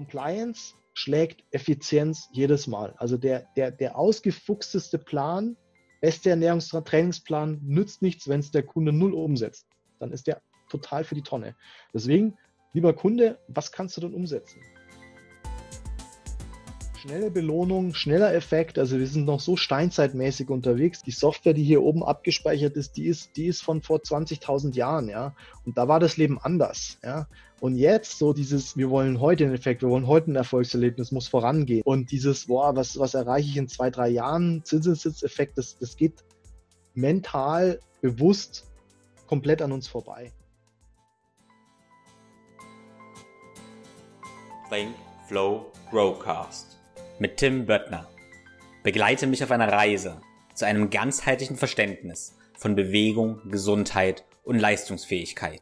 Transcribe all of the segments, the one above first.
Compliance schlägt Effizienz jedes Mal. Also der, der, der ausgefuchsteste Plan, beste Ernährungstrainingsplan nützt nichts, wenn es der Kunde null umsetzt. Dann ist der total für die Tonne. Deswegen, lieber Kunde, was kannst du denn umsetzen? Schnelle Belohnung, schneller Effekt. Also wir sind noch so steinzeitmäßig unterwegs. Die Software, die hier oben abgespeichert ist, die ist, die ist von vor 20.000 Jahren, ja. Und da war das Leben anders, ja. Und jetzt so dieses, wir wollen heute einen Effekt, wir wollen heute ein Erfolgserlebnis, muss vorangehen. Und dieses, boah, was, was erreiche ich in zwei, drei Jahren? Zinseszinseffekt, das, das geht mental, bewusst komplett an uns vorbei. Think, Flow, Growcast mit Tim Böttner. Begleite mich auf einer Reise zu einem ganzheitlichen Verständnis von Bewegung, Gesundheit und Leistungsfähigkeit.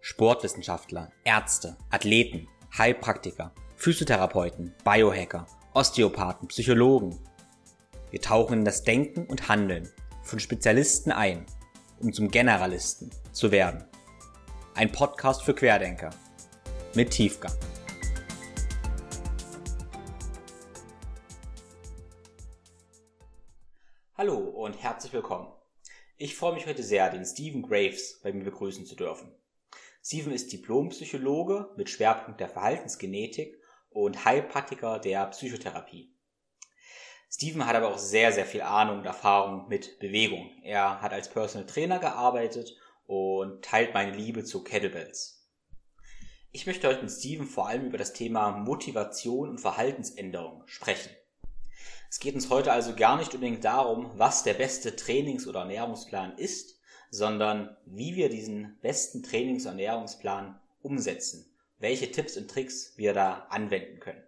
Sportwissenschaftler, Ärzte, Athleten, Heilpraktiker, Physiotherapeuten, Biohacker, Osteopathen, Psychologen. Wir tauchen in das Denken und Handeln von Spezialisten ein, um zum Generalisten zu werden. Ein Podcast für Querdenker mit Tiefgang. Und herzlich willkommen. Ich freue mich heute sehr, den Stephen Graves bei mir begrüßen zu dürfen. Stephen ist Diplompsychologe mit Schwerpunkt der Verhaltensgenetik und Heilpraktiker der Psychotherapie. Stephen hat aber auch sehr, sehr viel Ahnung und Erfahrung mit Bewegung. Er hat als Personal Trainer gearbeitet und teilt meine Liebe zu Kettlebells. Ich möchte heute mit Stephen vor allem über das Thema Motivation und Verhaltensänderung sprechen. Es geht uns heute also gar nicht unbedingt darum, was der beste Trainings- oder Ernährungsplan ist, sondern wie wir diesen besten Trainings- und Ernährungsplan umsetzen, welche Tipps und Tricks wir da anwenden können.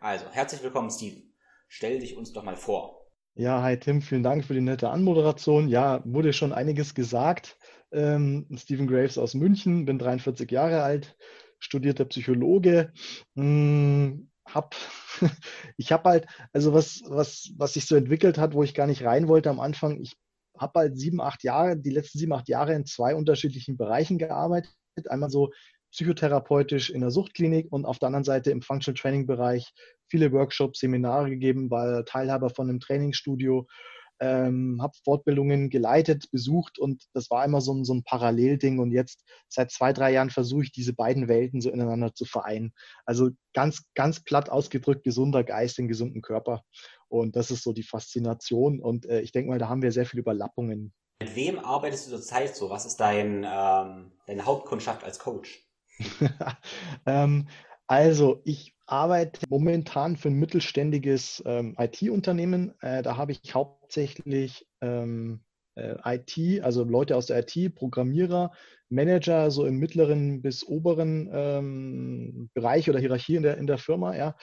Also, herzlich willkommen, Steven. Stell dich uns doch mal vor. Ja, hi Tim, vielen Dank für die nette Anmoderation. Ja, wurde schon einiges gesagt. Ähm, Stephen Graves aus München, bin 43 Jahre alt, studierter Psychologe, mh, hm, hab ich habe halt, also was, was, was sich so entwickelt hat, wo ich gar nicht rein wollte am Anfang, ich habe halt sieben, acht Jahre, die letzten sieben, acht Jahre in zwei unterschiedlichen Bereichen gearbeitet. Einmal so psychotherapeutisch in der Suchtklinik und auf der anderen Seite im Functional Training Bereich viele Workshops, Seminare gegeben, war Teilhaber von einem Trainingsstudio ähm, habe Fortbildungen geleitet, besucht und das war immer so ein, so ein Parallelding. Und jetzt seit zwei, drei Jahren versuche ich diese beiden Welten so ineinander zu vereinen. Also ganz, ganz platt ausgedrückt, gesunder Geist in gesunden Körper. Und das ist so die Faszination. Und äh, ich denke mal, da haben wir sehr viele Überlappungen. Mit wem arbeitest du zurzeit so? Was ist dein, ähm, deine Hauptkundschaft als Coach? ähm, also, ich arbeite momentan für ein mittelständiges ähm, IT-Unternehmen. Äh, da habe ich hauptsächlich ähm, äh, IT, also Leute aus der IT, Programmierer, Manager, so im mittleren bis oberen ähm, Bereich oder Hierarchie in der, in der Firma. Ja.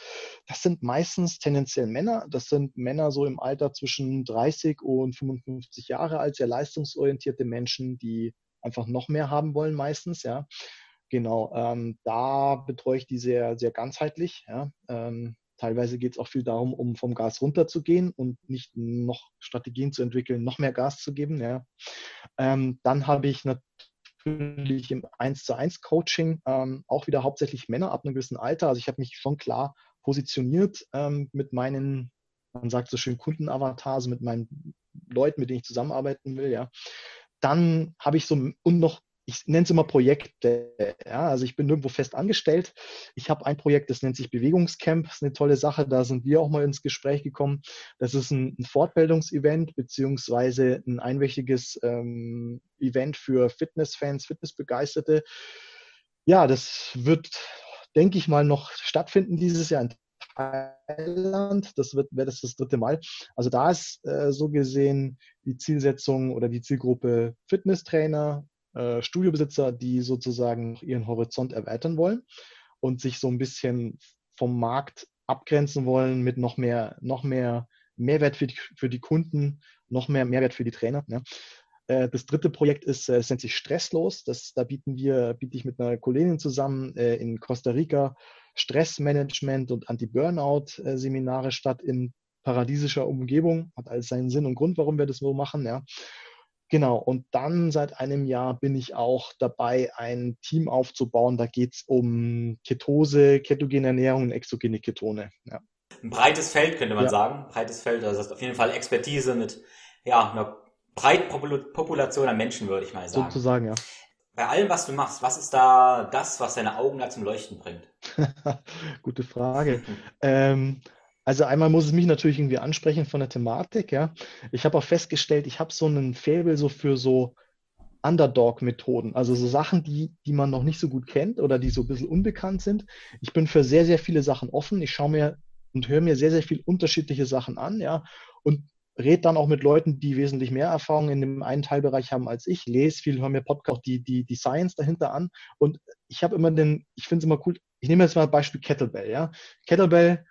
Das sind meistens tendenziell Männer. Das sind Männer so im Alter zwischen 30 und 55 Jahre alt, sehr leistungsorientierte Menschen, die einfach noch mehr haben wollen meistens. Ja. Genau, ähm, da betreue ich die sehr, sehr ganzheitlich. Ja. Ähm, teilweise geht es auch viel darum, um vom Gas runterzugehen und nicht noch Strategien zu entwickeln, noch mehr Gas zu geben. Ja. Ähm, dann habe ich natürlich im 1 zu 1 Coaching ähm, auch wieder hauptsächlich Männer ab einem gewissen Alter. Also ich habe mich schon klar positioniert ähm, mit meinen, man sagt so schön Kundenavatars, mit meinen Leuten, mit denen ich zusammenarbeiten will. Ja. Dann habe ich so und noch ich nenne es immer Projekte. Ja? Also ich bin nirgendwo fest angestellt. Ich habe ein Projekt, das nennt sich Bewegungscamp. Das ist eine tolle Sache. Da sind wir auch mal ins Gespräch gekommen. Das ist ein, Fortbildungsevent beziehungsweise ein einwöchiges ähm, Event für Fitnessfans, Fitnessbegeisterte. Ja, das wird, denke ich mal, noch stattfinden dieses Jahr in Thailand. Das wird, wäre das das dritte Mal. Also da ist äh, so gesehen die Zielsetzung oder die Zielgruppe Fitnesstrainer, äh, Studiobesitzer, die sozusagen ihren Horizont erweitern wollen und sich so ein bisschen vom Markt abgrenzen wollen mit noch mehr, noch mehr Mehrwert für die, für die Kunden, noch mehr Mehrwert für die Trainer. Äh, das dritte Projekt ist, es nennt sich Stresslos. Das, da bieten wir, biete ich mit einer Kollegin zusammen äh, in Costa Rica Stressmanagement und Anti-Burnout-Seminare statt in paradiesischer Umgebung. Hat alles seinen Sinn und Grund, warum wir das so machen. Ja. Genau, und dann seit einem Jahr bin ich auch dabei, ein Team aufzubauen. Da geht es um Ketose, ketogene Ernährung und exogene Ketone. Ja. Ein breites Feld, könnte man ja. sagen. Breites Feld, also das ist auf jeden Fall Expertise mit ja, einer breiten Population an Menschen, würde ich mal sagen. Sozusagen, ja. Bei allem, was du machst, was ist da das, was deine Augen da zum Leuchten bringt? Gute Frage. ähm, also einmal muss es mich natürlich irgendwie ansprechen von der Thematik, ja. Ich habe auch festgestellt, ich habe so einen Faible so für so Underdog-Methoden, also so Sachen, die, die man noch nicht so gut kennt oder die so ein bisschen unbekannt sind. Ich bin für sehr, sehr viele Sachen offen. Ich schaue mir und höre mir sehr, sehr viel unterschiedliche Sachen an, ja. Und rede dann auch mit Leuten, die wesentlich mehr Erfahrung in dem einen Teilbereich haben als ich, lese viel, höre mir Podcast, die, die, die Science dahinter an. Und ich habe immer den, ich finde es immer cool, ich nehme jetzt mal Beispiel Kettlebell, ja. Kettlebell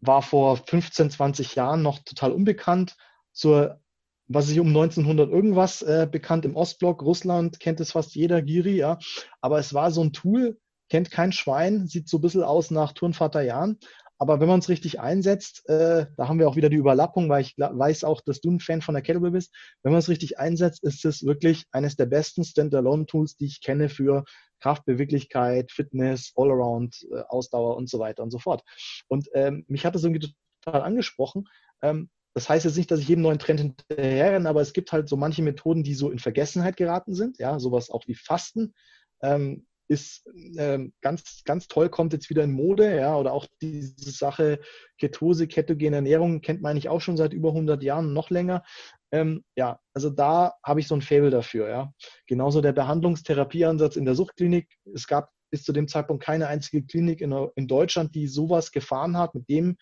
war vor 15, 20 Jahren noch total unbekannt. Zur, was ich um 1900 irgendwas äh, bekannt im Ostblock, Russland kennt es fast jeder, Giri, ja. Aber es war so ein Tool, kennt kein Schwein, sieht so ein bisschen aus nach Turnvater Jahren. Aber wenn man es richtig einsetzt, äh, da haben wir auch wieder die Überlappung, weil ich weiß auch, dass du ein Fan von der Kettlebell bist. Wenn man es richtig einsetzt, ist es wirklich eines der besten Standalone-Tools, die ich kenne für Kraft, Beweglichkeit, Fitness, Allround, äh, Ausdauer und so weiter und so fort. Und ähm, mich hat das irgendwie total angesprochen. Ähm, das heißt jetzt nicht, dass ich jedem neuen Trend hinterherrenne, aber es gibt halt so manche Methoden, die so in Vergessenheit geraten sind. Ja, sowas auch wie Fasten. Ähm, ist ähm, ganz, ganz toll, kommt jetzt wieder in Mode, ja, oder auch diese Sache Ketose, ketogene Ernährung kennt man eigentlich auch schon seit über 100 Jahren, noch länger. Ähm, ja, also da habe ich so ein Faible dafür, ja. Genauso der Behandlungstherapieansatz in der Suchtklinik. Es gab bis zu dem Zeitpunkt keine einzige Klinik in, in Deutschland, die sowas gefahren hat mit dem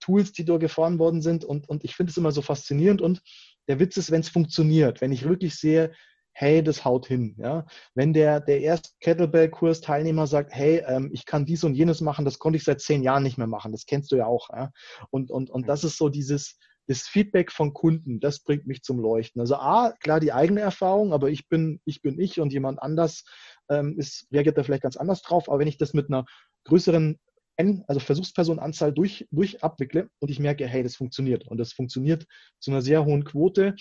Tools, die dort gefahren worden sind. Und, und ich finde es immer so faszinierend. Und der Witz ist, wenn es funktioniert, wenn ich wirklich sehe, hey, das haut hin. Ja? Wenn der, der erste Kettlebell-Kurs-Teilnehmer sagt, hey, ähm, ich kann dies und jenes machen, das konnte ich seit zehn Jahren nicht mehr machen, das kennst du ja auch. Ja? Und, und, und das ist so dieses, das Feedback von Kunden, das bringt mich zum Leuchten. Also A, klar die eigene Erfahrung, aber ich bin ich, bin ich und jemand anders ähm, ist, reagiert da vielleicht ganz anders drauf. Aber wenn ich das mit einer größeren N, also Versuchspersonenanzahl durch, durch abwickle und ich merke, hey, das funktioniert. Und das funktioniert zu einer sehr hohen Quote,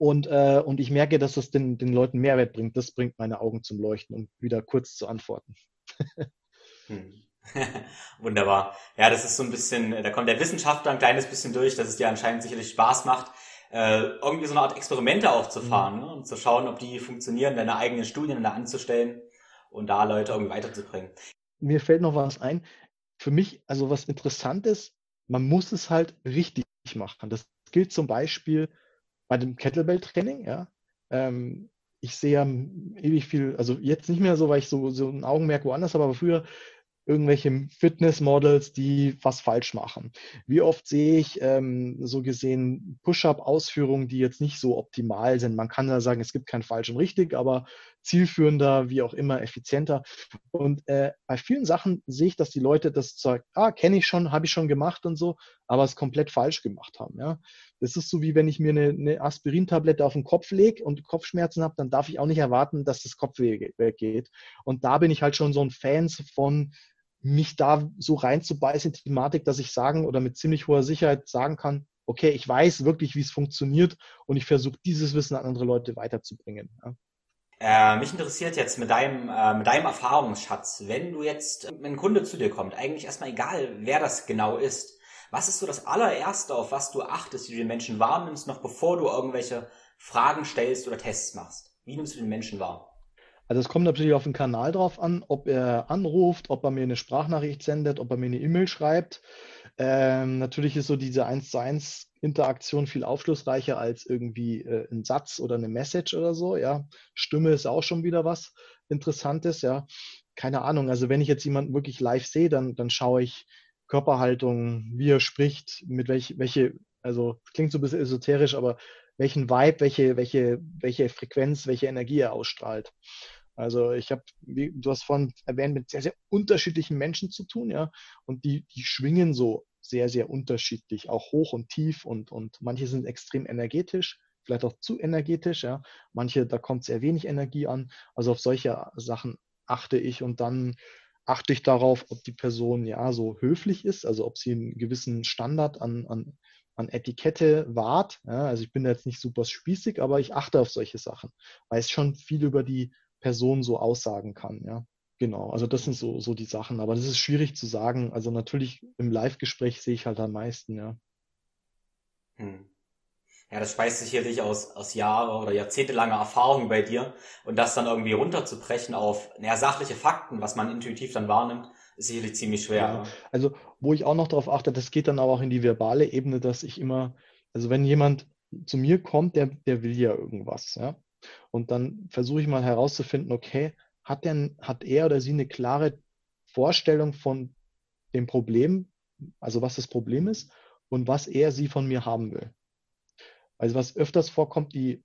und, äh, und ich merke, dass das den, den Leuten Mehrwert bringt. Das bringt meine Augen zum Leuchten, um wieder kurz zu antworten. hm. Wunderbar. Ja, das ist so ein bisschen, da kommt der Wissenschaftler ein kleines bisschen durch, dass es dir anscheinend sicherlich Spaß macht, äh, irgendwie so eine Art Experimente auch zu fahren mhm. ne? und zu schauen, ob die funktionieren, deine eigenen Studien da anzustellen und da Leute irgendwie weiterzubringen. Mir fällt noch was ein. Für mich, also was interessant ist, man muss es halt richtig machen. Das gilt zum Beispiel bei dem Kettlebell-Training, ja. Ähm, ich sehe ja ewig viel, also jetzt nicht mehr so, weil ich so, so ein Augenmerk woanders habe, aber früher irgendwelche Fitness-Models, die was falsch machen. Wie oft sehe ich ähm, so gesehen Push-up-Ausführungen, die jetzt nicht so optimal sind. Man kann da sagen, es gibt kein falsch und richtig, aber zielführender, wie auch immer, effizienter. Und äh, bei vielen Sachen sehe ich, dass die Leute das sagen, ah, kenne ich schon, habe ich schon gemacht und so, aber es komplett falsch gemacht haben. Ja? Das ist so wie wenn ich mir eine, eine Aspirintablette auf den Kopf lege und Kopfschmerzen habe, dann darf ich auch nicht erwarten, dass das Kopfweh weggeht. Und da bin ich halt schon so ein Fan von, mich da so reinzubeißen in die Thematik, dass ich sagen oder mit ziemlich hoher Sicherheit sagen kann, okay, ich weiß wirklich, wie es funktioniert und ich versuche dieses Wissen an andere Leute weiterzubringen. Ja. Äh, mich interessiert jetzt mit deinem, äh, mit deinem Erfahrungsschatz, wenn du jetzt, wenn ein Kunde zu dir kommt, eigentlich erstmal egal, wer das genau ist, was ist so das allererste, auf was du achtest, wie du den Menschen wahrnimmst, noch bevor du irgendwelche Fragen stellst oder Tests machst? Wie nimmst du den Menschen wahr? Also es kommt natürlich auf den Kanal drauf an, ob er anruft, ob er mir eine Sprachnachricht sendet, ob er mir eine E-Mail schreibt. Ähm, natürlich ist so diese 1 zu 1 Interaktion viel aufschlussreicher als irgendwie äh, ein Satz oder eine Message oder so. Ja, Stimme ist auch schon wieder was Interessantes. Ja, keine Ahnung. Also wenn ich jetzt jemanden wirklich live sehe, dann, dann schaue ich Körperhaltung, wie er spricht, mit welch, welche, also klingt so ein bisschen esoterisch, aber welchen Vibe, welche, welche, welche Frequenz, welche Energie er ausstrahlt. Also ich habe, du hast vorhin erwähnt, mit sehr, sehr unterschiedlichen Menschen zu tun, ja, und die, die schwingen so sehr, sehr unterschiedlich, auch hoch und tief und, und manche sind extrem energetisch, vielleicht auch zu energetisch, ja. Manche, da kommt sehr wenig Energie an. Also auf solche Sachen achte ich und dann achte ich darauf, ob die Person ja so höflich ist, also ob sie einen gewissen Standard an, an, an Etikette wahrt. Ja, also ich bin jetzt nicht super spießig, aber ich achte auf solche Sachen, weil es schon viel über die Person so aussagen kann. Ja, genau. Also das sind so, so die Sachen. Aber das ist schwierig zu sagen. Also natürlich im Live-Gespräch sehe ich halt am meisten. Ja. Hm. Ja, das speist sicherlich aus, aus Jahre oder jahrzehntelanger Erfahrung bei dir. Und das dann irgendwie runterzubrechen auf naja, sachliche Fakten, was man intuitiv dann wahrnimmt, ist sicherlich ziemlich schwer. Ja. Also, wo ich auch noch darauf achte, das geht dann aber auch in die verbale Ebene, dass ich immer, also wenn jemand zu mir kommt, der, der will ja irgendwas, ja. Und dann versuche ich mal herauszufinden, okay, hat, der, hat er oder sie eine klare Vorstellung von dem Problem, also was das Problem ist und was er sie von mir haben will. Also was öfters vorkommt, die,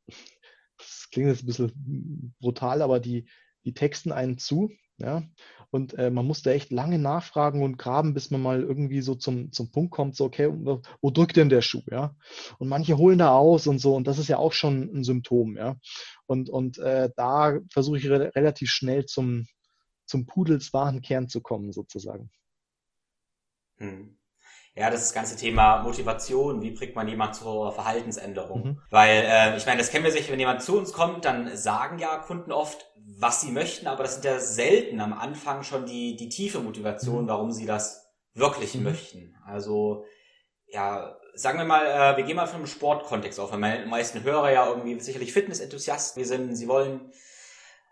das klingt jetzt ein bisschen brutal, aber die, die texten einen zu, ja, und äh, man muss da echt lange nachfragen und graben, bis man mal irgendwie so zum, zum Punkt kommt, so, okay, wo drückt denn der Schuh, ja? Und manche holen da aus und so, und das ist ja auch schon ein Symptom, ja. Und, und äh, da versuche ich re relativ schnell zum, zum Pudels wahren Kern zu kommen, sozusagen. Hm ja, das, das ganze Thema Motivation, wie bringt man jemand zur Verhaltensänderung? Mhm. Weil, äh, ich meine, das kennen wir sich, wenn jemand zu uns kommt, dann sagen ja Kunden oft, was sie möchten, aber das sind ja selten am Anfang schon die, die tiefe Motivation, mhm. warum sie das wirklich mhm. möchten. Also, ja, sagen wir mal, äh, wir gehen mal von einem Sportkontext auf, weil meine meisten Hörer ja irgendwie sicherlich Fitnessenthusiasten sind, sie wollen,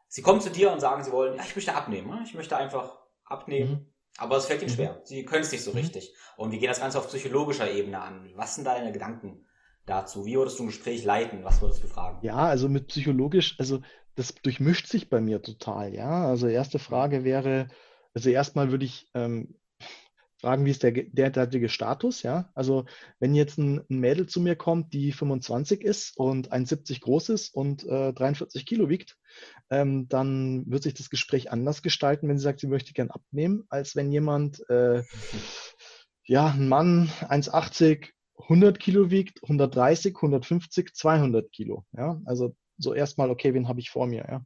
sie kommen zu dir und sagen, sie wollen, ja, ich möchte abnehmen, ne? ich möchte einfach abnehmen mhm. Aber es fällt ihnen mhm. schwer. Sie können es nicht so mhm. richtig. Und wir gehen das Ganze auf psychologischer Ebene an. Was sind deine Gedanken dazu? Wie würdest du ein Gespräch leiten? Was würdest du fragen? Ja, also mit psychologisch, also das durchmischt sich bei mir total, ja. Also erste Frage wäre, also erstmal würde ich ähm, fragen, wie ist der derzeitige Status, ja. Also wenn jetzt ein, ein, Mädel zu mir kommt, die 25 ist und 1,70 groß ist und äh, 43 Kilo wiegt, ähm, dann wird sich das Gespräch anders gestalten, wenn sie sagt, sie möchte gern abnehmen, als wenn jemand, äh, ja, ein Mann 1,80, 100 Kilo wiegt, 130, 150, 200 Kilo, ja. Also so erstmal, okay, wen habe ich vor mir, ja.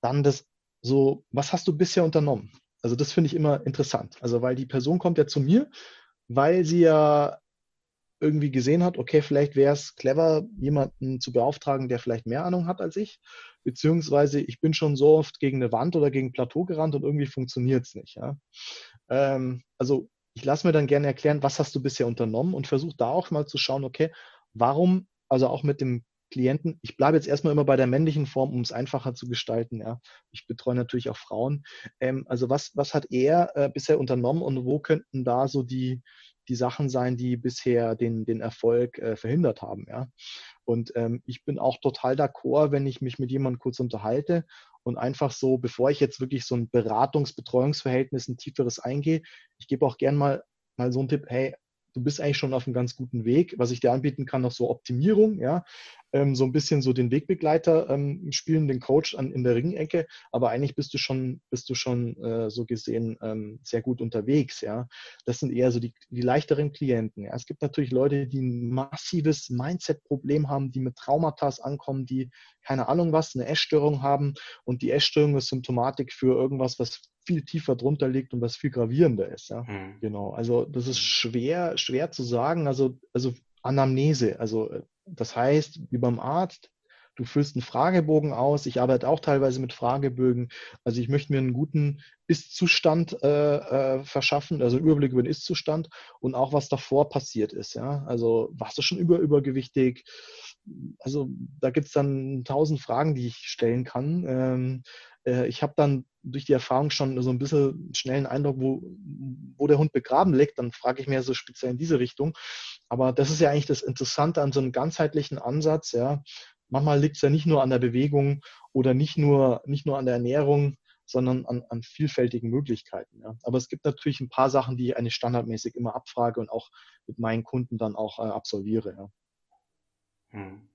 Dann das so, was hast du bisher unternommen? Also das finde ich immer interessant. Also weil die Person kommt ja zu mir, weil sie ja irgendwie gesehen hat, okay, vielleicht wäre es clever, jemanden zu beauftragen, der vielleicht mehr Ahnung hat als ich, beziehungsweise ich bin schon so oft gegen eine Wand oder gegen ein Plateau gerannt und irgendwie funktioniert es nicht. Ja? Ähm, also ich lasse mir dann gerne erklären, was hast du bisher unternommen und versuche da auch mal zu schauen, okay, warum, also auch mit dem Klienten. Ich bleibe jetzt erstmal immer bei der männlichen Form, um es einfacher zu gestalten. Ja. Ich betreue natürlich auch Frauen. Ähm, also was, was hat er äh, bisher unternommen und wo könnten da so die, die Sachen sein, die bisher den, den Erfolg äh, verhindert haben. Ja. Und ähm, ich bin auch total d'accord, wenn ich mich mit jemandem kurz unterhalte und einfach so, bevor ich jetzt wirklich so ein Beratungs-Betreuungsverhältnis, ein tieferes eingehe, ich gebe auch gern mal, mal so einen Tipp, hey, du bist eigentlich schon auf einem ganz guten Weg. Was ich dir anbieten kann, noch so Optimierung, ja, ähm, so ein bisschen so den Wegbegleiter ähm, spielen, den Coach an, in der Ringecke, aber eigentlich bist du schon, bist du schon äh, so gesehen ähm, sehr gut unterwegs, ja. Das sind eher so die, die leichteren Klienten. Ja. Es gibt natürlich Leute, die ein massives Mindset-Problem haben, die mit Traumata ankommen, die keine Ahnung was, eine Essstörung haben und die Essstörung ist Symptomatik für irgendwas, was viel tiefer drunter liegt und was viel gravierender ist. Ja? Mhm. Genau. Also das ist schwer, schwer zu sagen. Also, also Anamnese, also äh, das heißt, wie beim Arzt, du füllst einen Fragebogen aus. Ich arbeite auch teilweise mit Fragebögen. Also ich möchte mir einen guten Ist-Zustand äh, äh, verschaffen, also einen Überblick über den Ist-Zustand und auch was davor passiert ist. Ja? Also warst du schon über übergewichtig? Also da gibt es dann tausend Fragen, die ich stellen kann. Ähm, äh, ich habe dann durch die Erfahrung schon so ein bisschen schnellen Eindruck, wo, wo der Hund begraben liegt. Dann frage ich mir so speziell in diese Richtung. Aber das ist ja eigentlich das Interessante an so einem ganzheitlichen Ansatz. Ja. Manchmal liegt es ja nicht nur an der Bewegung oder nicht nur, nicht nur an der Ernährung, sondern an, an vielfältigen Möglichkeiten. Ja. Aber es gibt natürlich ein paar Sachen, die ich eigentlich standardmäßig immer abfrage und auch mit meinen Kunden dann auch äh, absolviere. Ja. Hm.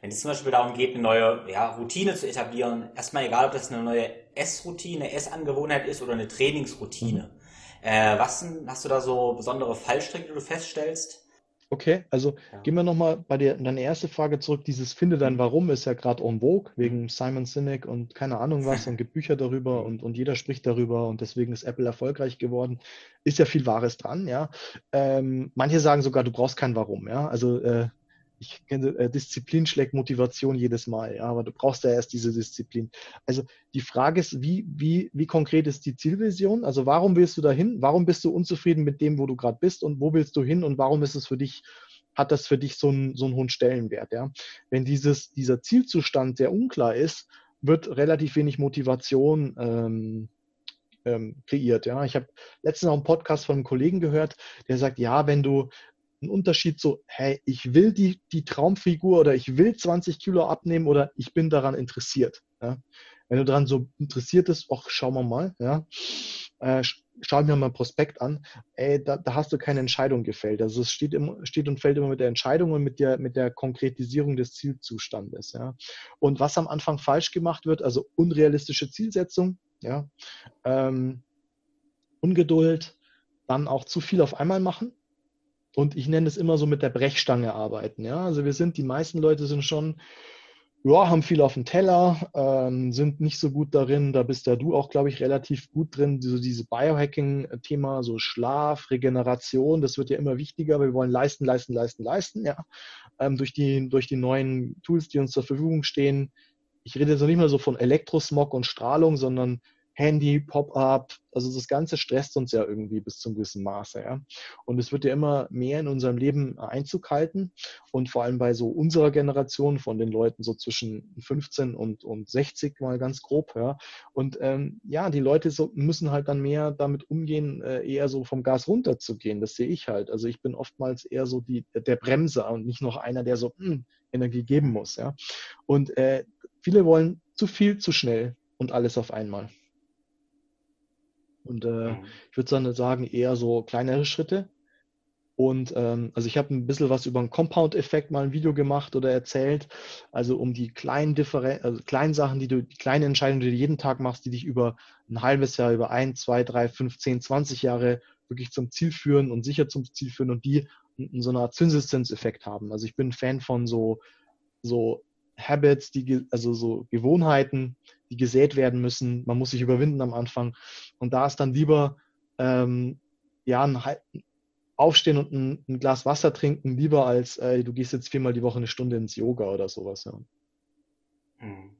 Wenn es zum Beispiel darum geht, eine neue ja, Routine zu etablieren, erstmal egal, ob das eine neue Essroutine, Essangewohnheit ist oder eine Trainingsroutine. Mhm. Äh, was hast du da so besondere Fallstricke, die du feststellst? Okay, also ja. gehen wir nochmal bei der, deine erste Frage zurück. Dieses Finde dein mhm. Warum ist ja gerade en vogue, wegen mhm. Simon Sinek und keine Ahnung was und gibt Bücher darüber mhm. und, und jeder spricht darüber und deswegen ist Apple erfolgreich geworden. Ist ja viel Wahres dran, ja. Ähm, manche sagen sogar, du brauchst kein Warum, ja. Also äh, ich kenne äh, Disziplin schlägt Motivation jedes Mal, ja, aber du brauchst ja erst diese Disziplin. Also die Frage ist, wie, wie, wie konkret ist die Zielvision? Also warum willst du dahin? Warum bist du unzufrieden mit dem, wo du gerade bist und wo willst du hin und warum ist es für dich, hat das für dich so einen, so einen hohen Stellenwert, ja? Wenn dieses, dieser Zielzustand sehr unklar ist, wird relativ wenig Motivation ähm, ähm, kreiert. Ja, ich habe letztens auch einen Podcast von einem Kollegen gehört, der sagt, ja, wenn du ein Unterschied so, hey, ich will die, die Traumfigur oder ich will 20 Kilo abnehmen oder ich bin daran interessiert. Ja? Wenn du daran so interessiert bist, ach, schauen wir mal, ja, äh, schau mir mal ein Prospekt an, ey, da, da, hast du keine Entscheidung gefällt. Also es steht, im, steht und fällt immer mit der Entscheidung und mit der, mit der Konkretisierung des Zielzustandes. Ja. Und was am Anfang falsch gemacht wird, also unrealistische Zielsetzung, ja, ähm, Ungeduld, dann auch zu viel auf einmal machen, und ich nenne es immer so mit der Brechstange arbeiten. Ja? Also wir sind, die meisten Leute sind schon, ja, haben viel auf dem Teller, ähm, sind nicht so gut darin, da bist ja du auch, glaube ich, relativ gut drin, so diese Biohacking-Thema, so Schlaf, Regeneration, das wird ja immer wichtiger, wir wollen leisten, leisten, leisten, leisten, ja. Ähm, durch, die, durch die neuen Tools, die uns zur Verfügung stehen. Ich rede jetzt noch nicht mal so von Elektrosmog und Strahlung, sondern Handy, Pop-up, also das Ganze stresst uns ja irgendwie bis zum gewissen Maße. Ja? Und es wird ja immer mehr in unserem Leben Einzug halten und vor allem bei so unserer Generation von den Leuten so zwischen 15 und, und 60 mal ganz grob. Ja? Und ähm, ja, die Leute so, müssen halt dann mehr damit umgehen, äh, eher so vom Gas runterzugehen. Das sehe ich halt. Also ich bin oftmals eher so die, der Bremser und nicht noch einer, der so mh, hm, Energie geben muss. Ja? Und äh, viele wollen zu viel, zu schnell und alles auf einmal. Und äh, mhm. ich würde sagen, eher so kleinere Schritte. Und ähm, also ich habe ein bisschen was über einen Compound-Effekt mal ein Video gemacht oder erzählt. Also um die kleinen Differen also kleinen Sachen, die du, die kleinen Entscheidungen, die du jeden Tag machst, die dich über ein halbes Jahr, über ein, zwei, drei, fünf, zehn, zwanzig Jahre wirklich zum Ziel führen und sicher zum Ziel führen und die so eine Art Zinseszenzeffekt haben. Also ich bin Fan von so, so Habits, die, also so Gewohnheiten, die gesät werden müssen. Man muss sich überwinden am Anfang. Und da ist dann lieber ähm, ja, ein, aufstehen und ein, ein, Glas Wasser trinken, lieber als äh, du gehst jetzt viermal die Woche eine Stunde ins Yoga oder sowas. Ja. Hm.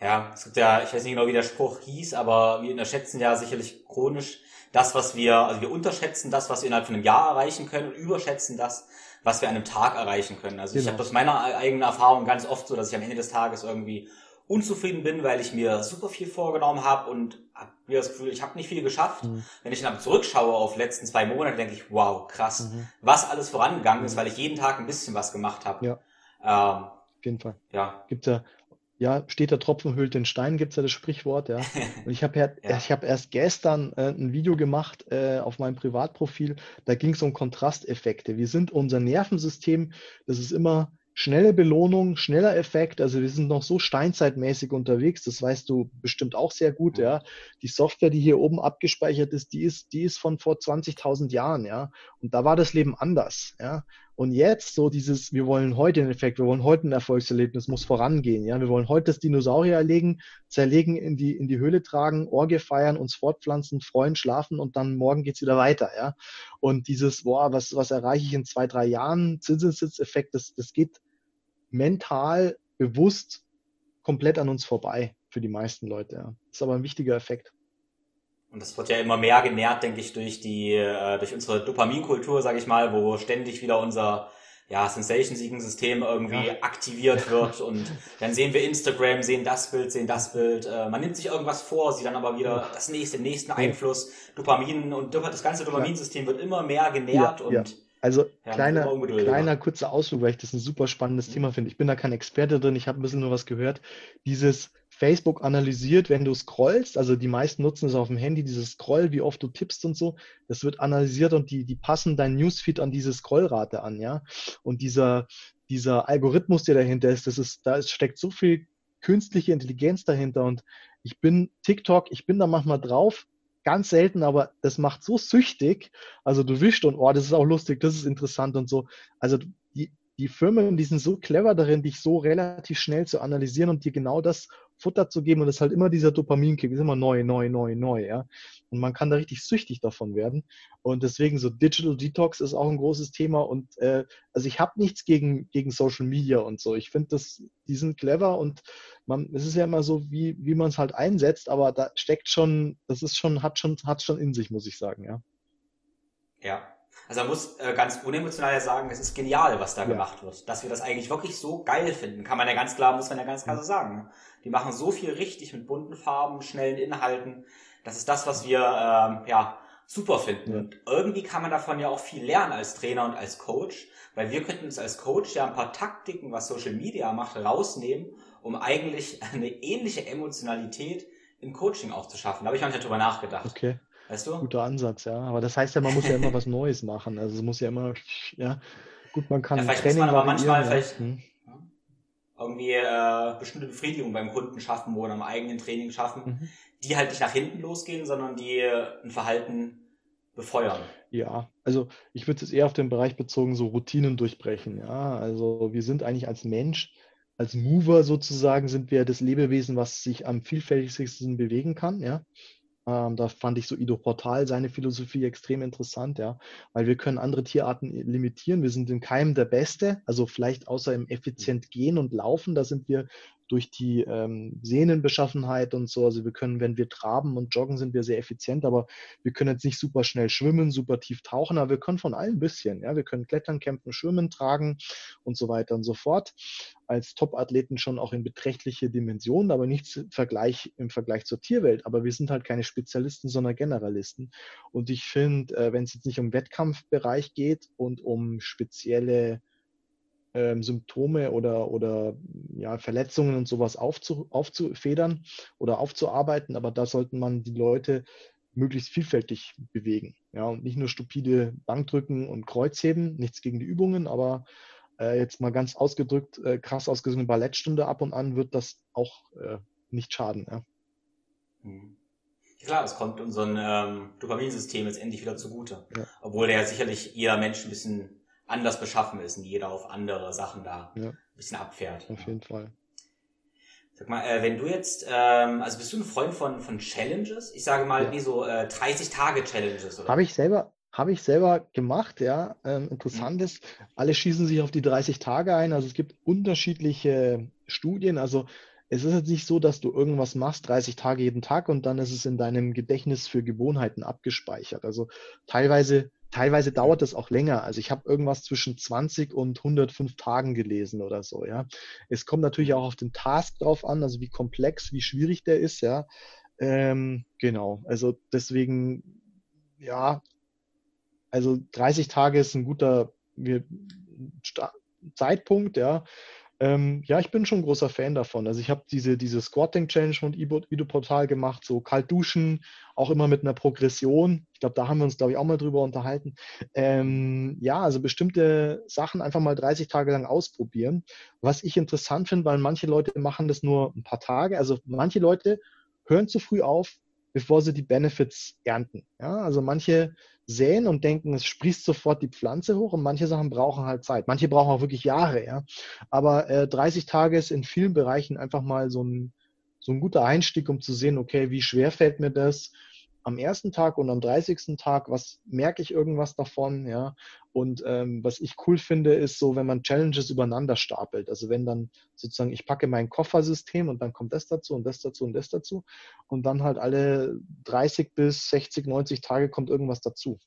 Ja, es gibt ja, ich weiß nicht genau, wie der Spruch hieß, aber wir unterschätzen ja sicherlich chronisch das, was wir, also wir unterschätzen das, was wir innerhalb von einem Jahr erreichen können und überschätzen das, was wir an einem Tag erreichen können. Also genau. ich habe aus meiner eigenen Erfahrung ganz oft so, dass ich am Ende des Tages irgendwie unzufrieden bin, weil ich mir super viel vorgenommen habe und habe mir das Gefühl, ich habe nicht viel geschafft. Mhm. Wenn ich dann aber zurückschaue auf die letzten zwei Monate, denke ich, wow, krass, mhm. was alles vorangegangen mhm. ist, weil ich jeden Tag ein bisschen was gemacht habe. Ja. Ähm, auf jeden Fall. Ja. Gibt ja ja, steht der Tropfen hüllt den Stein, gibt's ja das Sprichwort, ja. Und ich habe ja, ja. ich habe erst gestern äh, ein Video gemacht äh, auf meinem Privatprofil, da ging es um Kontrasteffekte. Wir sind unser Nervensystem, das ist immer schnelle Belohnung, schneller Effekt. Also wir sind noch so steinzeitmäßig unterwegs, das weißt du bestimmt auch sehr gut, ja. Die Software, die hier oben abgespeichert ist, die ist, die ist von vor 20.000 Jahren, ja. Und da war das Leben anders, ja. Und jetzt so dieses, wir wollen heute einen Effekt, wir wollen heute ein Erfolgserlebnis, muss vorangehen, ja. Wir wollen heute das Dinosaurier erlegen, zerlegen, in die, in die Höhle tragen, Orgie feiern, uns fortpflanzen, freuen, schlafen und dann morgen geht's wieder weiter, ja. Und dieses, boah, was, was erreiche ich in zwei, drei Jahren? Zinseszinseffekt, das, das geht mental bewusst komplett an uns vorbei für die meisten Leute. Ja. Das ist aber ein wichtiger Effekt. Und das wird ja immer mehr genährt, denke ich, durch die, äh, durch unsere Dopaminkultur, sage ich mal, wo ständig wieder unser ja, Sensation-Seeking-System irgendwie ja. aktiviert wird und dann sehen wir Instagram, sehen das Bild, sehen das Bild. Äh, man nimmt sich irgendwas vor, sieht dann aber wieder das nächste, den nächsten Einfluss, Dopamin und das ganze Dopaminsystem wird immer mehr genährt ja, und also ja, kleiner, kleiner kurzer Ausflug, weil ich das ein super spannendes mhm. Thema finde. Ich bin da kein Experte drin, ich habe ein bisschen nur was gehört. Dieses Facebook analysiert, wenn du scrollst, also die meisten nutzen es auf dem Handy, dieses Scroll, wie oft du tippst und so, das wird analysiert und die, die passen dein Newsfeed an diese Scrollrate an, ja. Und dieser, dieser Algorithmus, der dahinter ist, das ist, da ist, steckt so viel künstliche Intelligenz dahinter und ich bin TikTok, ich bin da manchmal drauf, ganz selten, aber das macht so süchtig. Also du wischst und oh, das ist auch lustig, das ist interessant und so. Also die, die Firmen, die sind so clever darin, dich so relativ schnell zu analysieren und dir genau das Futter zu geben und es ist halt immer dieser Dopaminkick, ist immer neu, neu, neu, neu, ja. Und man kann da richtig süchtig davon werden. Und deswegen so Digital Detox ist auch ein großes Thema. Und äh, also ich habe nichts gegen, gegen Social Media und so. Ich finde das, die sind clever und man, es ist ja immer so, wie, wie man es halt einsetzt, aber da steckt schon, das ist schon, hat schon, hat schon in sich, muss ich sagen, ja. Ja, also man muss äh, ganz unemotional sagen, es ist genial, was da ja. gemacht wird. Dass wir das eigentlich wirklich so geil finden, kann man ja ganz klar, muss man ja ganz klar so sagen. Die machen so viel richtig mit bunten Farben, schnellen Inhalten. Das ist das, was wir ähm, ja super finden. Ja. Und irgendwie kann man davon ja auch viel lernen als Trainer und als Coach, weil wir könnten uns als Coach ja ein paar Taktiken, was Social Media macht, rausnehmen, um eigentlich eine ähnliche Emotionalität im Coaching auch zu schaffen. Da habe ich manchmal drüber nachgedacht. Okay. Weißt du? Guter Ansatz, ja. Aber das heißt ja, man muss ja immer was Neues machen. Also es muss ja immer, ja, gut, man kann. Ja, vielleicht Training muss man aber manchmal vielleicht hm. irgendwie äh, bestimmte Befriedigung beim Kunden schaffen oder im eigenen Training schaffen, mhm. die halt nicht nach hinten losgehen, sondern die ein Verhalten befeuern. Ja, also ich würde es eher auf den Bereich bezogen, so Routinen durchbrechen. Ja, also wir sind eigentlich als Mensch, als Mover sozusagen, sind wir das Lebewesen, was sich am vielfältigsten bewegen kann. Ja, ähm, da fand ich so Ido Portal, seine Philosophie extrem interessant, ja, weil wir können andere Tierarten limitieren. Wir sind in keinem der Beste, also vielleicht außer im effizient Gehen und Laufen, da sind wir durch die ähm, Sehnenbeschaffenheit und so. Also wir können, wenn wir traben und joggen, sind wir sehr effizient, aber wir können jetzt nicht super schnell schwimmen, super tief tauchen, aber wir können von allem ein bisschen. Ja, wir können klettern, kämpfen, schwimmen, tragen und so weiter und so fort. Als Top-Athleten schon auch in beträchtliche Dimensionen, aber nichts Vergleich, im Vergleich zur Tierwelt. Aber wir sind halt keine Spezialisten, sondern Generalisten. Und ich finde, äh, wenn es jetzt nicht um Wettkampfbereich geht und um spezielle ähm, Symptome oder, oder ja, Verletzungen und sowas aufzu, aufzufedern oder aufzuarbeiten, aber da sollten man die Leute möglichst vielfältig bewegen. Ja, und nicht nur stupide Bankdrücken und Kreuzheben, nichts gegen die Übungen, aber äh, jetzt mal ganz ausgedrückt, äh, krass ausgesungen Ballettstunde ab und an wird das auch äh, nicht schaden. Ja. Mhm. Klar, es kommt unserem ähm, Dopaminsystem jetzt endlich wieder zugute. Ja. Obwohl der sicherlich jeder Mensch ein bisschen anders beschaffen ist und jeder auf andere Sachen da ja. ein bisschen abfährt. Auf jeden Fall. Sag mal, äh, wenn du jetzt, ähm, also bist du ein Freund von, von Challenges? Ich sage mal, ja. wie so äh, 30-Tage-Challenges, oder? Habe ich selber, habe ich selber gemacht, ja. Ähm, interessant mhm. ist, alle schießen sich auf die 30 Tage ein. Also es gibt unterschiedliche Studien. Also es ist jetzt nicht so, dass du irgendwas machst, 30 Tage jeden Tag und dann ist es in deinem Gedächtnis für Gewohnheiten abgespeichert. Also teilweise teilweise dauert es auch länger. Also ich habe irgendwas zwischen 20 und 105 Tagen gelesen oder so, ja. Es kommt natürlich auch auf den Task drauf an, also wie komplex, wie schwierig der ist, ja. Ähm, genau, also deswegen, ja, also 30 Tage ist ein guter Zeitpunkt, ja. Ähm, ja, ich bin schon großer Fan davon. Also ich habe diese, diese Squatting Challenge von Ido Portal gemacht, so kalt duschen, auch immer mit einer Progression. Ich glaube, da haben wir uns, glaube ich, auch mal drüber unterhalten. Ähm, ja, also bestimmte Sachen einfach mal 30 Tage lang ausprobieren. Was ich interessant finde, weil manche Leute machen das nur ein paar Tage. Also manche Leute hören zu früh auf, bevor sie die Benefits ernten. Ja, also manche säen und denken, es sprießt sofort die Pflanze hoch und manche Sachen brauchen halt Zeit. Manche brauchen auch wirklich Jahre, ja. Aber äh, 30 Tage ist in vielen Bereichen einfach mal so ein, so ein guter Einstieg, um zu sehen, okay, wie schwer fällt mir das? Am ersten Tag und am 30. Tag, was merke ich irgendwas davon, ja. Und ähm, was ich cool finde, ist so, wenn man Challenges übereinander stapelt. Also wenn dann sozusagen, ich packe mein Koffersystem und dann kommt das dazu und das dazu und das dazu. Und dann halt alle 30 bis 60, 90 Tage kommt irgendwas dazu.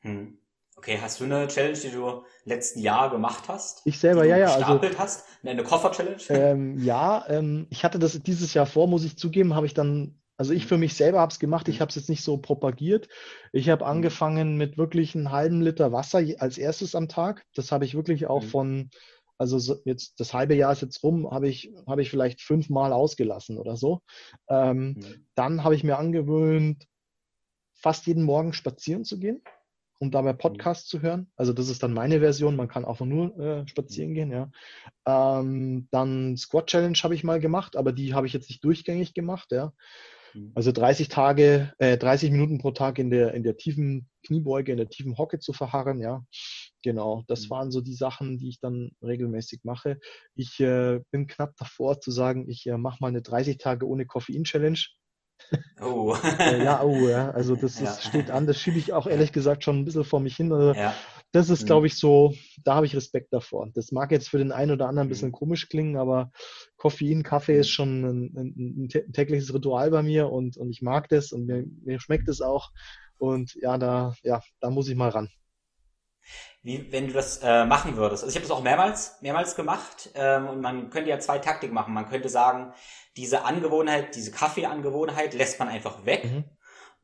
Hm. Okay, hast du eine Challenge, die du letzten Jahr gemacht hast? Ich selber, ja, ja. Also gestapelt also, hast? Eine Koffer-Challenge? Ähm, ja, ähm, ich hatte das dieses Jahr vor, muss ich zugeben, habe ich dann also ich für mich selber habe es gemacht, ich mhm. habe es jetzt nicht so propagiert. Ich habe mhm. angefangen mit wirklich einem halben Liter Wasser als erstes am Tag. Das habe ich wirklich auch mhm. von, also jetzt das halbe Jahr ist jetzt rum, habe ich, habe ich vielleicht fünfmal ausgelassen oder so. Ähm, mhm. Dann habe ich mir angewöhnt, fast jeden Morgen spazieren zu gehen um dabei Podcasts zu hören. Also das ist dann meine Version, man kann auch nur äh, spazieren gehen, ja. Ähm, dann Squat Challenge habe ich mal gemacht, aber die habe ich jetzt nicht durchgängig gemacht, ja. Mhm. Also 30 Tage, äh, 30 Minuten pro Tag in der, in der tiefen Kniebeuge, in der tiefen Hocke zu verharren, ja. Genau, das mhm. waren so die Sachen, die ich dann regelmäßig mache. Ich äh, bin knapp davor zu sagen, ich äh, mache mal eine 30 Tage ohne Koffein-Challenge. Oh. äh, ja, oh, ja. Also das ja. steht an, das schiebe ich auch ehrlich gesagt schon ein bisschen vor mich hin. Also ja. Das ist, mhm. glaube ich, so, da habe ich Respekt davor. Das mag jetzt für den einen oder anderen ein bisschen mhm. komisch klingen, aber Koffein, Kaffee ist schon ein, ein, ein tägliches Ritual bei mir und, und ich mag das und mir, mir schmeckt es auch. Und ja, da, ja, da muss ich mal ran. Wie, wenn du das äh, machen würdest. Also ich habe das auch mehrmals, mehrmals gemacht ähm, und man könnte ja zwei Taktiken machen. Man könnte sagen, diese Angewohnheit, diese Kaffeeangewohnheit lässt man einfach weg. Mhm.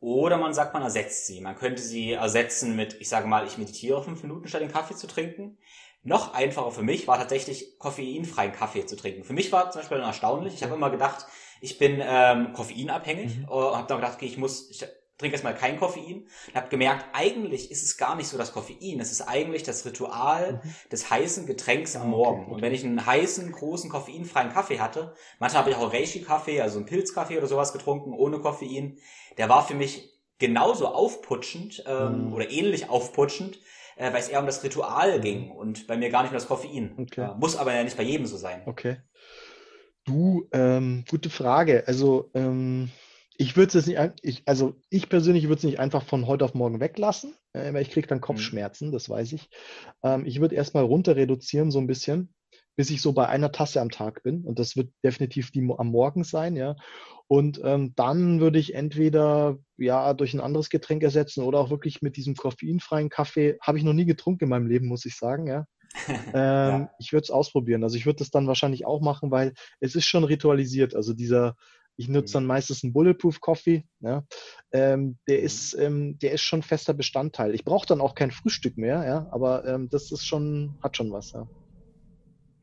Oder man sagt, man ersetzt sie. Man könnte sie ersetzen mit, ich sage mal, ich meditiere fünf Minuten statt den Kaffee zu trinken. Noch einfacher für mich war tatsächlich koffeinfreien Kaffee zu trinken. Für mich war zum Beispiel erstaunlich. Ich habe immer gedacht, ich bin ähm, koffeinabhängig mhm. und habe dann gedacht, okay, ich muss, ich trinke erstmal kein Koffein und habe gemerkt, eigentlich ist es gar nicht so das Koffein, es ist eigentlich das Ritual mhm. des heißen Getränks am ah, Morgen. Und wenn ich einen heißen, großen, koffeinfreien Kaffee hatte, manchmal habe ich auch Reishi-Kaffee, also einen Pilzkaffee oder sowas getrunken, ohne Koffein, der war für mich genauso aufputschend ähm, mhm. oder ähnlich aufputschend, äh, weil es eher um das Ritual mhm. ging und bei mir gar nicht um das Koffein. Okay. Äh, muss aber ja nicht bei jedem so sein. Okay. Du, ähm, gute Frage. Also ähm, ich würde es nicht, ich, also ich persönlich würde es nicht einfach von heute auf morgen weglassen, äh, weil ich kriege dann. Kopfschmerzen, mhm. das weiß ich. Ähm, ich würde erstmal runter reduzieren so ein bisschen, bis ich so bei einer Tasse am Tag bin. Und das wird definitiv die am Morgen sein, ja. Und ähm, dann würde ich entweder ja durch ein anderes Getränk ersetzen oder auch wirklich mit diesem koffeinfreien Kaffee. Habe ich noch nie getrunken in meinem Leben, muss ich sagen, ja. ähm, ja. Ich würde es ausprobieren. Also ich würde das dann wahrscheinlich auch machen, weil es ist schon ritualisiert. Also dieser ich nutze dann mhm. meistens einen Bulletproof Coffee. Ja. Ähm, der, mhm. ist, ähm, der ist schon fester Bestandteil. Ich brauche dann auch kein Frühstück mehr, ja, aber ähm, das ist schon, hat schon was, ja.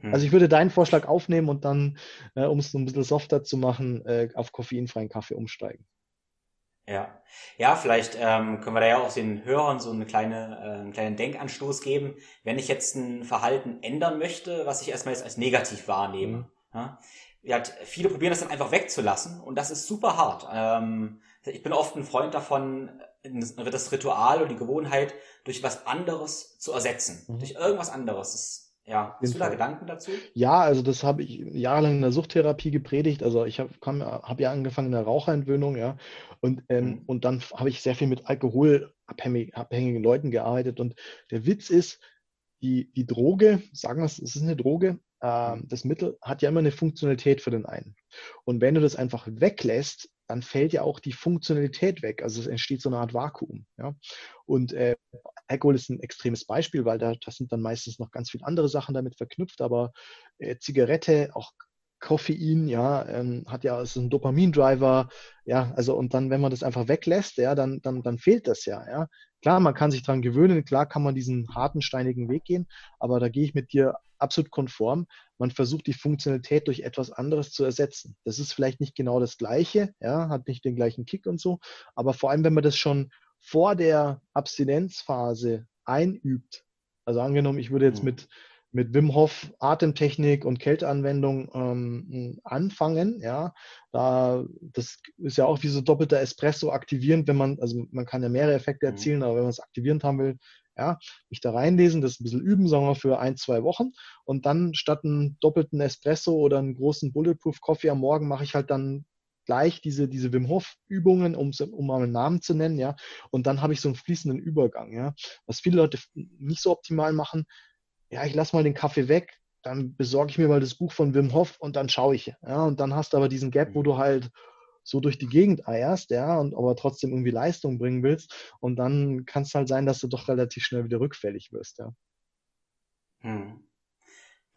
Hm. Also ich würde deinen Vorschlag aufnehmen und dann, äh, um es so ein bisschen softer zu machen, äh, auf koffeinfreien Kaffee umsteigen. Ja, ja, vielleicht ähm, können wir da ja auch den Hörern so eine kleine, äh, einen kleinen Denkanstoß geben. Wenn ich jetzt ein Verhalten ändern möchte, was ich erstmal jetzt als negativ wahrnehme, mhm. ja, ja, viele probieren das dann einfach wegzulassen und das ist super hart. Ähm, ich bin oft ein Freund davon, das Ritual und die Gewohnheit durch was anderes zu ersetzen. Mhm. Durch irgendwas anderes. Das, ja, hast du da Gedanken dazu? Ja, also das habe ich jahrelang in der Suchttherapie gepredigt. Also ich habe hab ja angefangen in der Raucherentwöhnung, ja. Und, ähm, mhm. und dann habe ich sehr viel mit alkoholabhängigen Leuten gearbeitet. Und der Witz ist, die, die Droge, sagen wir es, es ist eine Droge, das Mittel hat ja immer eine Funktionalität für den einen. Und wenn du das einfach weglässt, dann fällt ja auch die Funktionalität weg. Also es entsteht so eine Art Vakuum. Ja? Und äh, Alkohol ist ein extremes Beispiel, weil da das sind dann meistens noch ganz viele andere Sachen damit verknüpft, aber äh, Zigarette, auch Koffein, ja, ähm, hat ja ist ein Dopamindriver, ja, also und dann, wenn man das einfach weglässt, ja, dann, dann, dann fehlt das ja, ja. Klar, man kann sich dran gewöhnen, klar kann man diesen harten, steinigen Weg gehen, aber da gehe ich mit dir absolut konform. Man versucht die Funktionalität durch etwas anderes zu ersetzen. Das ist vielleicht nicht genau das Gleiche, ja, hat nicht den gleichen Kick und so, aber vor allem, wenn man das schon vor der Abstinenzphase einübt, also angenommen, ich würde jetzt mhm. mit, mit Wim Hof Atemtechnik und Kälteanwendung ähm, anfangen, ja, da, das ist ja auch wie so doppelter Espresso aktivierend, wenn man, also man kann ja mehrere Effekte mhm. erzielen, aber wenn man es aktivierend haben will, ja, mich da reinlesen, das ein bisschen üben, sagen wir für ein, zwei Wochen. Und dann statt einen doppelten Espresso oder einen großen Bulletproof Coffee am Morgen mache ich halt dann gleich diese, diese Wim Hof Übungen, um, um mal einen Namen zu nennen, ja. Und dann habe ich so einen fließenden Übergang, ja. Was viele Leute nicht so optimal machen, ja, ich lasse mal den Kaffee weg, dann besorge ich mir mal das Buch von Wim Hof und dann schaue ich. Ja, und dann hast du aber diesen Gap, wo du halt so durch die Gegend eierst, ja, und aber trotzdem irgendwie Leistung bringen willst. Und dann kann es halt sein, dass du doch relativ schnell wieder rückfällig wirst, ja. Hm.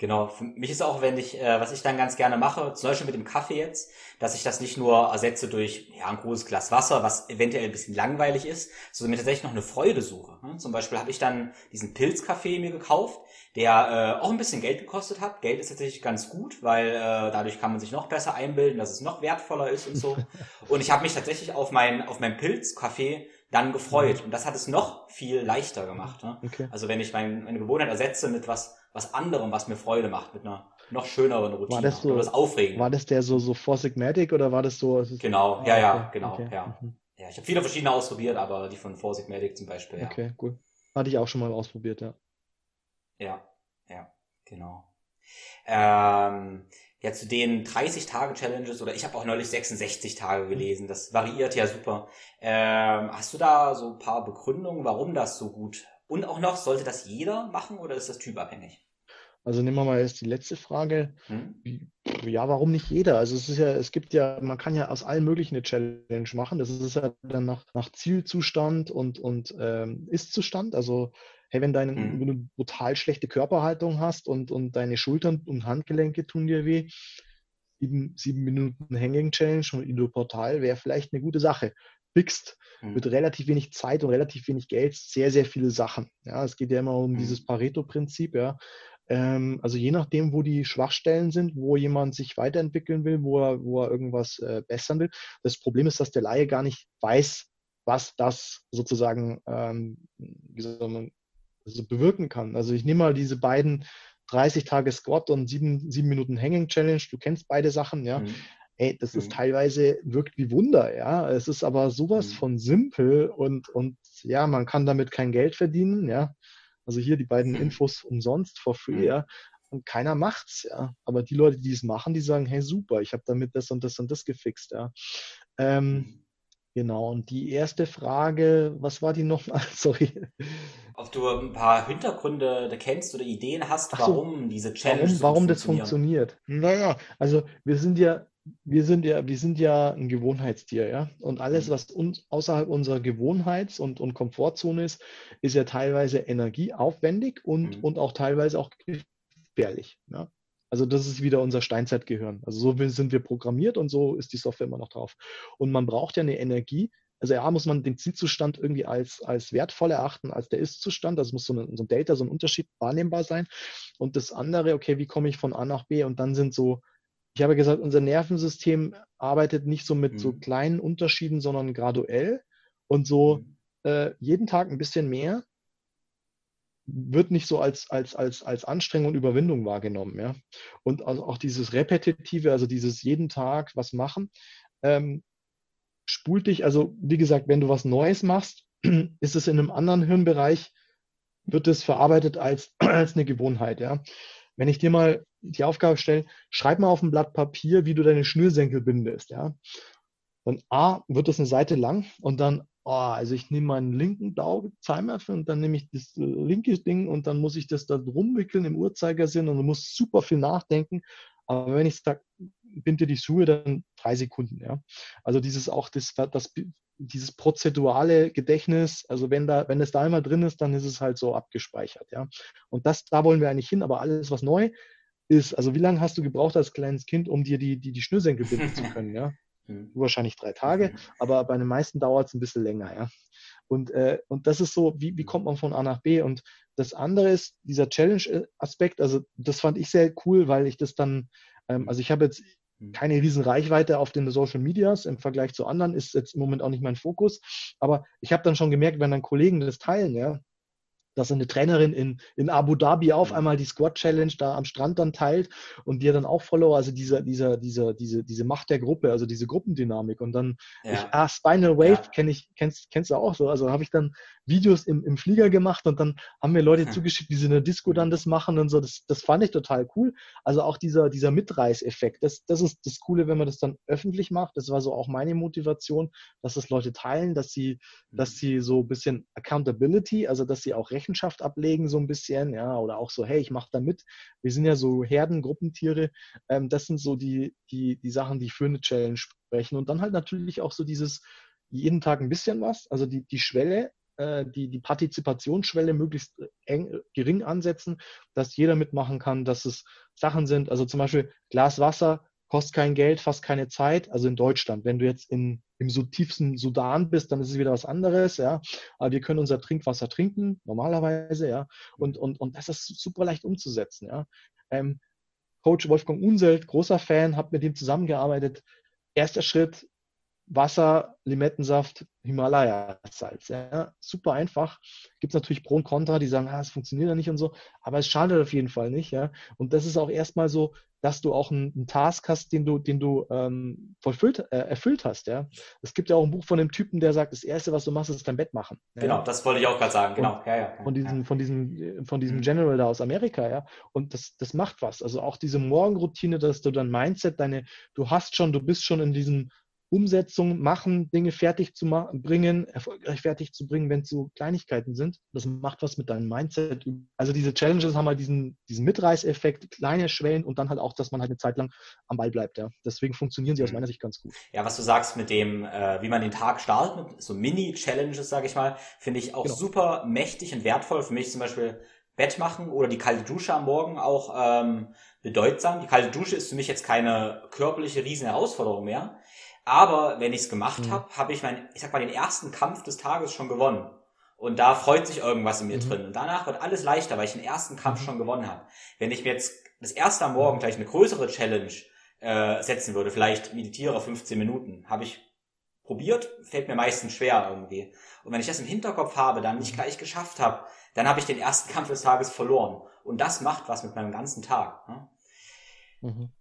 Genau, für mich ist auch, wenn ich, äh, was ich dann ganz gerne mache, zum Beispiel mit dem Kaffee jetzt, dass ich das nicht nur ersetze durch ja, ein großes Glas Wasser, was eventuell ein bisschen langweilig ist, sondern mir tatsächlich noch eine Freude suche. Ne? Zum Beispiel habe ich dann diesen Pilzkaffee mir gekauft, der äh, auch ein bisschen Geld gekostet hat. Geld ist tatsächlich ganz gut, weil äh, dadurch kann man sich noch besser einbilden, dass es noch wertvoller ist und so. und ich habe mich tatsächlich auf mein auf mein Pilzkaffee dann gefreut und das hat es noch viel leichter gemacht. Ne? Okay. Also wenn ich mein, meine Gewohnheit ersetze mit was was anderem, was mir Freude macht, mit einer noch schöneren Routine. War das so, das aufregend. War das der so, so Four Sigmatic oder war das so? Genau, ja, ja, genau, okay. ja. Mhm. Ja, ich habe viele verschiedene ausprobiert, aber die von Four Sigmatic zum Beispiel, ja. Okay, cool. Hatte ich auch schon mal ausprobiert, ja. Ja, ja, genau. Ähm, ja, zu den 30-Tage-Challenges oder ich habe auch neulich 66 Tage gelesen. Das variiert ja super. Ähm, hast du da so ein paar Begründungen, warum das so gut? Und auch noch, sollte das jeder machen oder ist das typabhängig? Also nehmen wir mal jetzt die letzte Frage. Hm? Ja, warum nicht jeder? Also es ist ja, es gibt ja, man kann ja aus allen möglichen eine Challenge machen. Das ist ja dann nach, nach Zielzustand und, und ähm, Ist-Zustand. Also hey, wenn, deine, mhm. wenn du brutal schlechte Körperhaltung hast und, und deine Schultern und Handgelenke tun dir weh, sieben, sieben Minuten Hanging Challenge und Ido Portal wäre vielleicht eine gute Sache. Fixed mhm. mit relativ wenig Zeit und relativ wenig Geld sehr, sehr viele Sachen. Ja, es geht ja immer um mhm. dieses Pareto-Prinzip, ja. Ähm, also je nachdem, wo die Schwachstellen sind, wo jemand sich weiterentwickeln will, wo er, wo er irgendwas äh, bessern will. Das Problem ist, dass der Laie gar nicht weiß, was das sozusagen, ähm, man, also bewirken kann. Also ich nehme mal diese beiden 30 Tage Squat und 7, 7 Minuten Hanging Challenge. Du kennst beide Sachen, ja. Mhm. Ey, das mhm. ist teilweise wirkt wie Wunder, ja. Es ist aber sowas mhm. von simpel und, und ja, man kann damit kein Geld verdienen, ja. Also hier die beiden mhm. Infos umsonst, for free, mhm. ja. Und keiner macht's, ja. Aber die Leute, die es machen, die sagen, hey, super, ich habe damit das und das und das gefixt, ja. Ähm, mhm. Genau, und die erste Frage, was war die nochmal? Sorry. Ob du ein paar Hintergründe kennst oder Ideen hast, warum so, diese Challenge warum, warum das funktioniert. Naja, also wir sind ja, wir sind ja, wir sind ja ein Gewohnheitstier, ja. Und alles, mhm. was uns außerhalb unserer Gewohnheits- und, und Komfortzone ist, ist ja teilweise energieaufwendig und, mhm. und auch teilweise auch gefährlich. Ja? Also das ist wieder unser Steinzeitgehirn. Also so sind wir programmiert und so ist die Software immer noch drauf. Und man braucht ja eine Energie. Also ja, muss man den Zielzustand irgendwie als, als wertvoll erachten, als der Ist-Zustand. Das muss so ein, so ein Data, so ein Unterschied wahrnehmbar sein. Und das andere, okay, wie komme ich von A nach B? Und dann sind so, ich habe gesagt, unser Nervensystem arbeitet nicht so mit mhm. so kleinen Unterschieden, sondern graduell. Und so mhm. äh, jeden Tag ein bisschen mehr wird nicht so als, als, als, als Anstrengung und Überwindung wahrgenommen. Ja? Und also auch dieses Repetitive, also dieses jeden Tag was machen, ähm, spult dich, also wie gesagt, wenn du was Neues machst, ist es in einem anderen Hirnbereich, wird es verarbeitet als, als eine Gewohnheit. Ja? Wenn ich dir mal die Aufgabe stelle, schreib mal auf ein Blatt Papier, wie du deine Schnürsenkel bindest. Ja? Dann A, wird das eine Seite lang und dann oh, also ich nehme meinen linken Zeigefinger und dann nehme ich das linke Ding und dann muss ich das da rumwickeln im Uhrzeigersinn und muss super viel nachdenken. Aber wenn ich sage, binde die Schuhe, dann drei Sekunden, ja. Also dieses auch das, das, dieses prozedurale Gedächtnis, also wenn da, wenn es da einmal drin ist, dann ist es halt so abgespeichert, ja. Und das, da wollen wir eigentlich hin, aber alles, was neu ist, also wie lange hast du gebraucht als kleines Kind, um dir die, die, die Schnürsenkel binden zu können, ja? Mhm. Wahrscheinlich drei Tage, mhm. aber bei den meisten dauert es ein bisschen länger, ja. Und, äh, und das ist so, wie, wie kommt man von A nach B? Und das andere ist dieser Challenge-Aspekt, also das fand ich sehr cool, weil ich das dann, ähm, also ich habe jetzt mhm. keine riesen Reichweite auf den Social Medias im Vergleich zu anderen, ist jetzt im Moment auch nicht mein Fokus, aber ich habe dann schon gemerkt, wenn dann Kollegen das teilen, ja, dass eine Trainerin in, in Abu Dhabi auf einmal die Squad Challenge da am Strand dann teilt und dir dann auch Follower, also dieser, dieser, dieser, diese, diese Macht der Gruppe, also diese Gruppendynamik. Und dann, ja. ich, ah, Spinal Wave ja. kenne ich, kennst, kennst du auch so. Also habe ich dann Videos im, im Flieger gemacht und dann haben mir Leute zugeschickt, die so eine Disco dann das machen und so. Das, das fand ich total cool. Also auch dieser, dieser Mitreißeffekt, das, das ist das Coole, wenn man das dann öffentlich macht. Das war so auch meine Motivation, dass das Leute teilen, dass sie, dass mhm. sie so ein bisschen Accountability, also dass sie auch Rechenschaft ablegen, so ein bisschen, ja, oder auch so, hey, ich mache da mit. Wir sind ja so Herden, Gruppentiere. Ähm, das sind so die, die, die Sachen, die für eine Challenge sprechen. Und dann halt natürlich auch so dieses jeden Tag ein bisschen was, also die, die Schwelle äh, die, die Partizipationsschwelle möglichst eng, gering ansetzen, dass jeder mitmachen kann, dass es Sachen sind, also zum Beispiel Glas Wasser kostet kein Geld, fast keine Zeit, also in Deutschland. Wenn du jetzt in, im so tiefsten Sudan bist, dann ist es wieder was anderes, ja. Aber wir können unser Trinkwasser trinken, normalerweise, ja. Und, und, und das ist super leicht umzusetzen, ja. Ähm, Coach Wolfgang Unselt, großer Fan, habe mit ihm zusammengearbeitet. Erster Schritt, Wasser, Limettensaft, Himalaya-Salz. Ja. Super einfach. Gibt es natürlich Pro und Contra, die sagen, ah, es funktioniert ja nicht und so, aber es schadet auf jeden Fall nicht. Ja. Und das ist auch erstmal so, dass du auch einen, einen Task hast, den du, den du ähm, vollfüllt, äh, erfüllt hast. Ja. Es gibt ja auch ein Buch von einem Typen, der sagt, das Erste, was du machst, ist dein Bett machen. Ja. Genau, das wollte ich auch gerade sagen. Genau. ja, ja, von, diesem, von, diesem, von diesem General da aus Amerika. Ja. Und das, das macht was. Also auch diese Morgenroutine, dass du dein Mindset, deine, du hast schon, du bist schon in diesem Umsetzung machen, Dinge fertig zu bringen, erfolgreich fertig zu bringen, wenn es so Kleinigkeiten sind. Das macht was mit deinem Mindset. Also diese Challenges haben halt diesen, diesen Mitreißeffekt, kleine Schwellen und dann halt auch, dass man halt eine Zeit lang am Ball bleibt. Ja. Deswegen funktionieren sie aus mhm. meiner Sicht ganz gut. Ja, was du sagst mit dem, äh, wie man den Tag startet, so Mini-Challenges, sage ich mal, finde ich auch genau. super mächtig und wertvoll. Für mich zum Beispiel Bett machen oder die kalte Dusche am Morgen auch ähm, bedeutsam. Die kalte Dusche ist für mich jetzt keine körperliche Riesenherausforderung mehr. Aber wenn ich es gemacht mhm. habe, habe ich mein, ich sag mal, den ersten Kampf des Tages schon gewonnen. Und da freut sich irgendwas in mir mhm. drin. Und danach wird alles leichter, weil ich den ersten Kampf mhm. schon gewonnen habe. Wenn ich mir jetzt das erste am Morgen gleich eine größere Challenge äh, setzen würde, vielleicht meditiere 15 Minuten, habe ich probiert, fällt mir meistens schwer irgendwie. Und wenn ich das im Hinterkopf habe, dann nicht mhm. gleich geschafft habe, dann habe ich den ersten Kampf des Tages verloren. Und das macht was mit meinem ganzen Tag. Ne? Mhm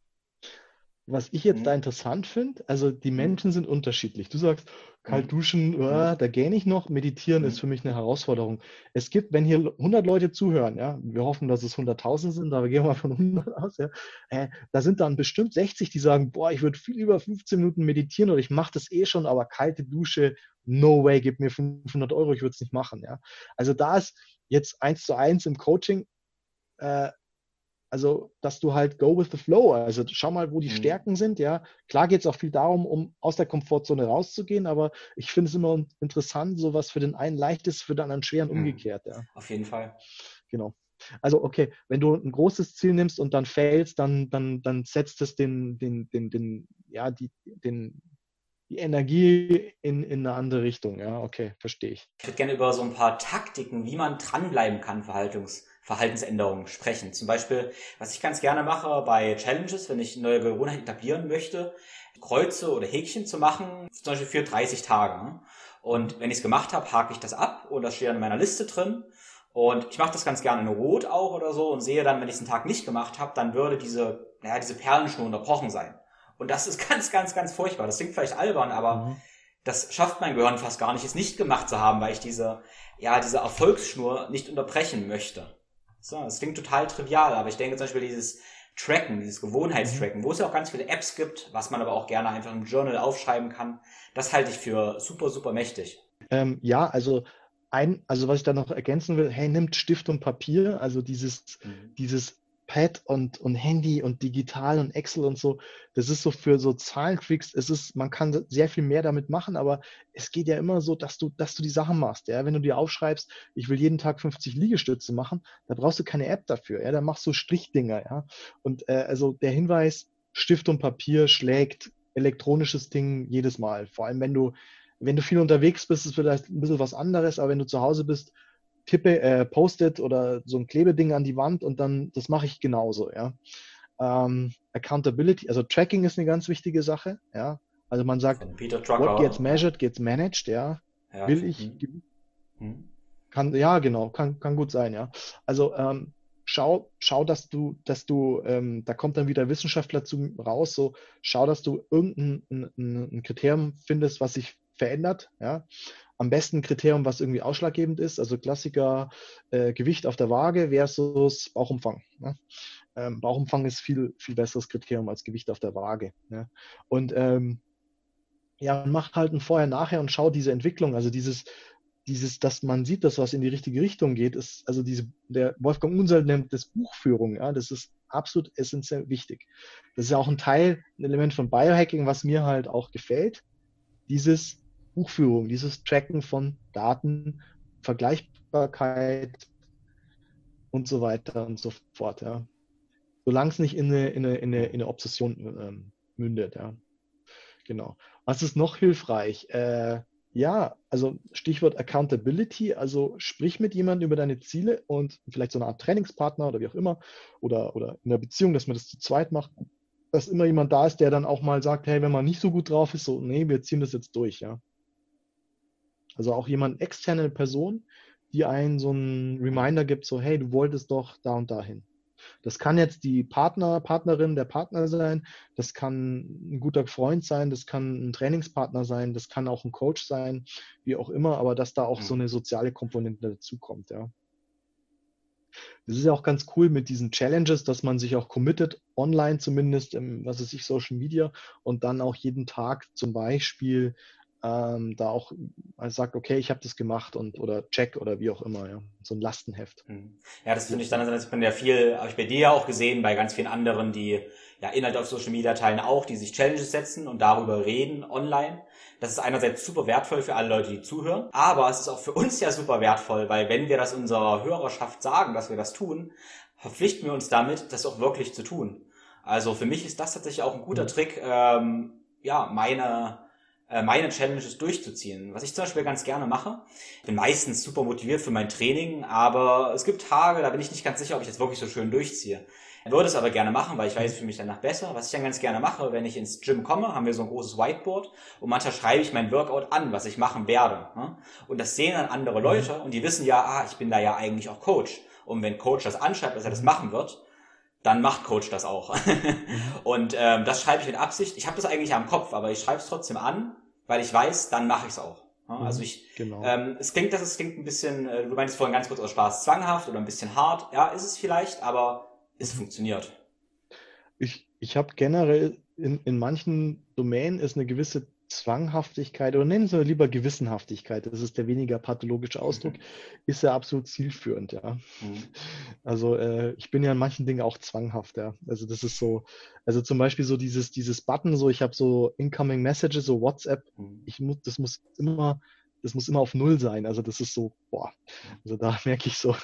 was ich jetzt mhm. da interessant finde, also die mhm. Menschen sind unterschiedlich. Du sagst, kalt mhm. duschen, oh, da gehe ich noch, meditieren ist für mich eine Herausforderung. Es gibt, wenn hier 100 Leute zuhören, ja, wir hoffen, dass es 100.000 sind, aber gehen wir mal von 100 aus, ja, äh, da sind dann bestimmt 60, die sagen, boah, ich würde viel über 15 Minuten meditieren oder ich mache das eh schon, aber kalte Dusche, no way, gib mir 500 Euro, ich würde es nicht machen, ja. Also da ist jetzt eins zu eins im Coaching, äh, also, dass du halt go with the flow, also schau mal, wo die mhm. Stärken sind, ja. Klar geht es auch viel darum, um aus der Komfortzone rauszugehen, aber ich finde es immer interessant, so was für den einen leicht ist, für den anderen schwer und mhm. umgekehrt, ja. Auf jeden Fall. Genau. Also, okay, wenn du ein großes Ziel nimmst und dann failst, dann, dann, dann setzt es den, den, den, den, ja, die, den, die Energie in, in eine andere Richtung. Ja, okay, verstehe ich. Ich würde gerne über so ein paar Taktiken, wie man dranbleiben kann, Verhaltungs Verhaltensänderungen sprechen. Zum Beispiel, was ich ganz gerne mache bei Challenges, wenn ich neue Gewohnheiten etablieren möchte, Kreuze oder Häkchen zu machen, zum Beispiel für 30 Tage. Und wenn ich es gemacht habe, hake ich das ab und das steht dann in meiner Liste drin. Und ich mache das ganz gerne in Rot auch oder so und sehe dann, wenn ich es einen Tag nicht gemacht habe, dann würde diese, naja, diese Perlenschnur unterbrochen sein. Und das ist ganz, ganz, ganz furchtbar. Das klingt vielleicht albern, aber mhm. das schafft mein Gehirn fast gar nicht, es nicht gemacht zu haben, weil ich diese, ja, diese Erfolgsschnur nicht unterbrechen möchte. So, das klingt total trivial, aber ich denke zum Beispiel dieses Tracken, dieses Gewohnheitstracken, mhm. wo es ja auch ganz viele Apps gibt, was man aber auch gerne einfach im Journal aufschreiben kann, das halte ich für super, super mächtig. Ähm, ja, also ein, also was ich da noch ergänzen will, hey, nimmt Stift und Papier, also dieses, mhm. dieses Pad und, und Handy und digital und Excel und so, das ist so für so Zahlentricks, es ist, man kann sehr viel mehr damit machen, aber es geht ja immer so, dass du, dass du die Sachen machst. Ja? Wenn du dir aufschreibst, ich will jeden Tag 50 Liegestütze machen, da brauchst du keine App dafür, ja, da machst du Strichdinger, ja. Und äh, also der Hinweis, Stift und Papier schlägt elektronisches Ding jedes Mal. Vor allem, wenn du, wenn du viel unterwegs bist, ist vielleicht ein bisschen was anderes, aber wenn du zu Hause bist, tippe, äh, Post-it oder so ein Klebeding an die Wand und dann, das mache ich genauso, ja. Ähm, Accountability, also Tracking ist eine ganz wichtige Sache, ja. Also man sagt, what gets measured, gets managed, ja. ja. Will ich, hm. kann, ja, genau, kann, kann gut sein, ja. Also, ähm, schau, schau, dass du, dass du, ähm, da kommt dann wieder Wissenschaftler zu raus, so, schau, dass du irgendein ein, ein Kriterium findest, was sich verändert, ja am besten Kriterium, was irgendwie ausschlaggebend ist. Also Klassiker äh, Gewicht auf der Waage versus Bauchumfang. Ne? Ähm, Bauchumfang ist viel, viel besseres Kriterium als Gewicht auf der Waage. Ne? Und ähm, ja, mach halt ein Vorher-Nachher und schau diese Entwicklung, also dieses, dieses, dass man sieht, dass was in die richtige Richtung geht, ist, also diese, der Wolfgang Unseld nennt das Buchführung, ja, das ist absolut essentiell wichtig. Das ist ja auch ein Teil, ein Element von Biohacking, was mir halt auch gefällt. Dieses, Buchführung, dieses Tracken von Daten, Vergleichbarkeit und so weiter und so fort. Ja. Solange es nicht in eine, in eine, in eine, in eine Obsession ähm, mündet. Ja. Genau. Was ist noch hilfreich? Äh, ja, also Stichwort Accountability, also sprich mit jemandem über deine Ziele und vielleicht so eine Art Trainingspartner oder wie auch immer oder, oder in der Beziehung, dass man das zu zweit macht. dass immer jemand da ist, der dann auch mal sagt, hey, wenn man nicht so gut drauf ist, so, nee, wir ziehen das jetzt durch, ja. Also auch jemand, externe Person, die einen so einen Reminder gibt, so, hey, du wolltest doch da und dahin. Das kann jetzt die Partner, Partnerin, der Partner sein, das kann ein guter Freund sein, das kann ein Trainingspartner sein, das kann auch ein Coach sein, wie auch immer, aber dass da auch mhm. so eine soziale Komponente dazukommt, ja. Das ist ja auch ganz cool mit diesen Challenges, dass man sich auch committet, online zumindest, im, was weiß ich, Social Media und dann auch jeden Tag zum Beispiel ähm, da auch also sagt, okay, ich habe das gemacht und oder check oder wie auch immer, ja. So ein Lastenheft. Mhm. Ja, das finde ich dann, das bin ja viel, habe ich bei dir ja auch gesehen, bei ganz vielen anderen, die ja Inhalte auf Social Media teilen auch, die sich Challenges setzen und darüber reden online. Das ist einerseits super wertvoll für alle Leute, die zuhören, aber es ist auch für uns ja super wertvoll, weil wenn wir das unserer Hörerschaft sagen, dass wir das tun, verpflichten wir uns damit, das auch wirklich zu tun. Also für mich ist das tatsächlich auch ein guter mhm. Trick, ähm, ja, meine meine Challenges durchzuziehen. Was ich zum Beispiel ganz gerne mache. Ich bin meistens super motiviert für mein Training, aber es gibt Tage, da bin ich nicht ganz sicher, ob ich das wirklich so schön durchziehe. Ich würde es aber gerne machen, weil ich weiß, für mich danach besser. Was ich dann ganz gerne mache, wenn ich ins Gym komme, haben wir so ein großes Whiteboard und manchmal schreibe ich mein Workout an, was ich machen werde. Ne? Und das sehen dann andere mhm. Leute und die wissen ja, ah, ich bin da ja eigentlich auch Coach. Und wenn Coach das anschreibt, dass er das machen wird, dann macht Coach das auch. und ähm, das schreibe ich mit Absicht. Ich habe das eigentlich am Kopf, aber ich schreibe es trotzdem an, weil ich weiß, dann mache ich es auch. Mhm, also ich, genau. ähm, es klingt, dass es klingt ein bisschen, äh, du meinst vorhin ganz kurz aus Spaß, zwanghaft oder ein bisschen hart. Ja, ist es vielleicht, aber es funktioniert. Ich, ich habe generell in, in manchen Domänen ist eine gewisse Zwanghaftigkeit oder nennen Sie lieber Gewissenhaftigkeit, das ist der weniger pathologische Ausdruck, mhm. ist ja absolut zielführend, ja. Mhm. Also äh, ich bin ja in manchen Dingen auch zwanghaft, ja. Also das ist so, also zum Beispiel so dieses, dieses Button, so ich habe so Incoming Messages, so WhatsApp, mhm. ich muss, das muss immer das muss immer auf Null sein. Also das ist so, boah, also da merke ich so,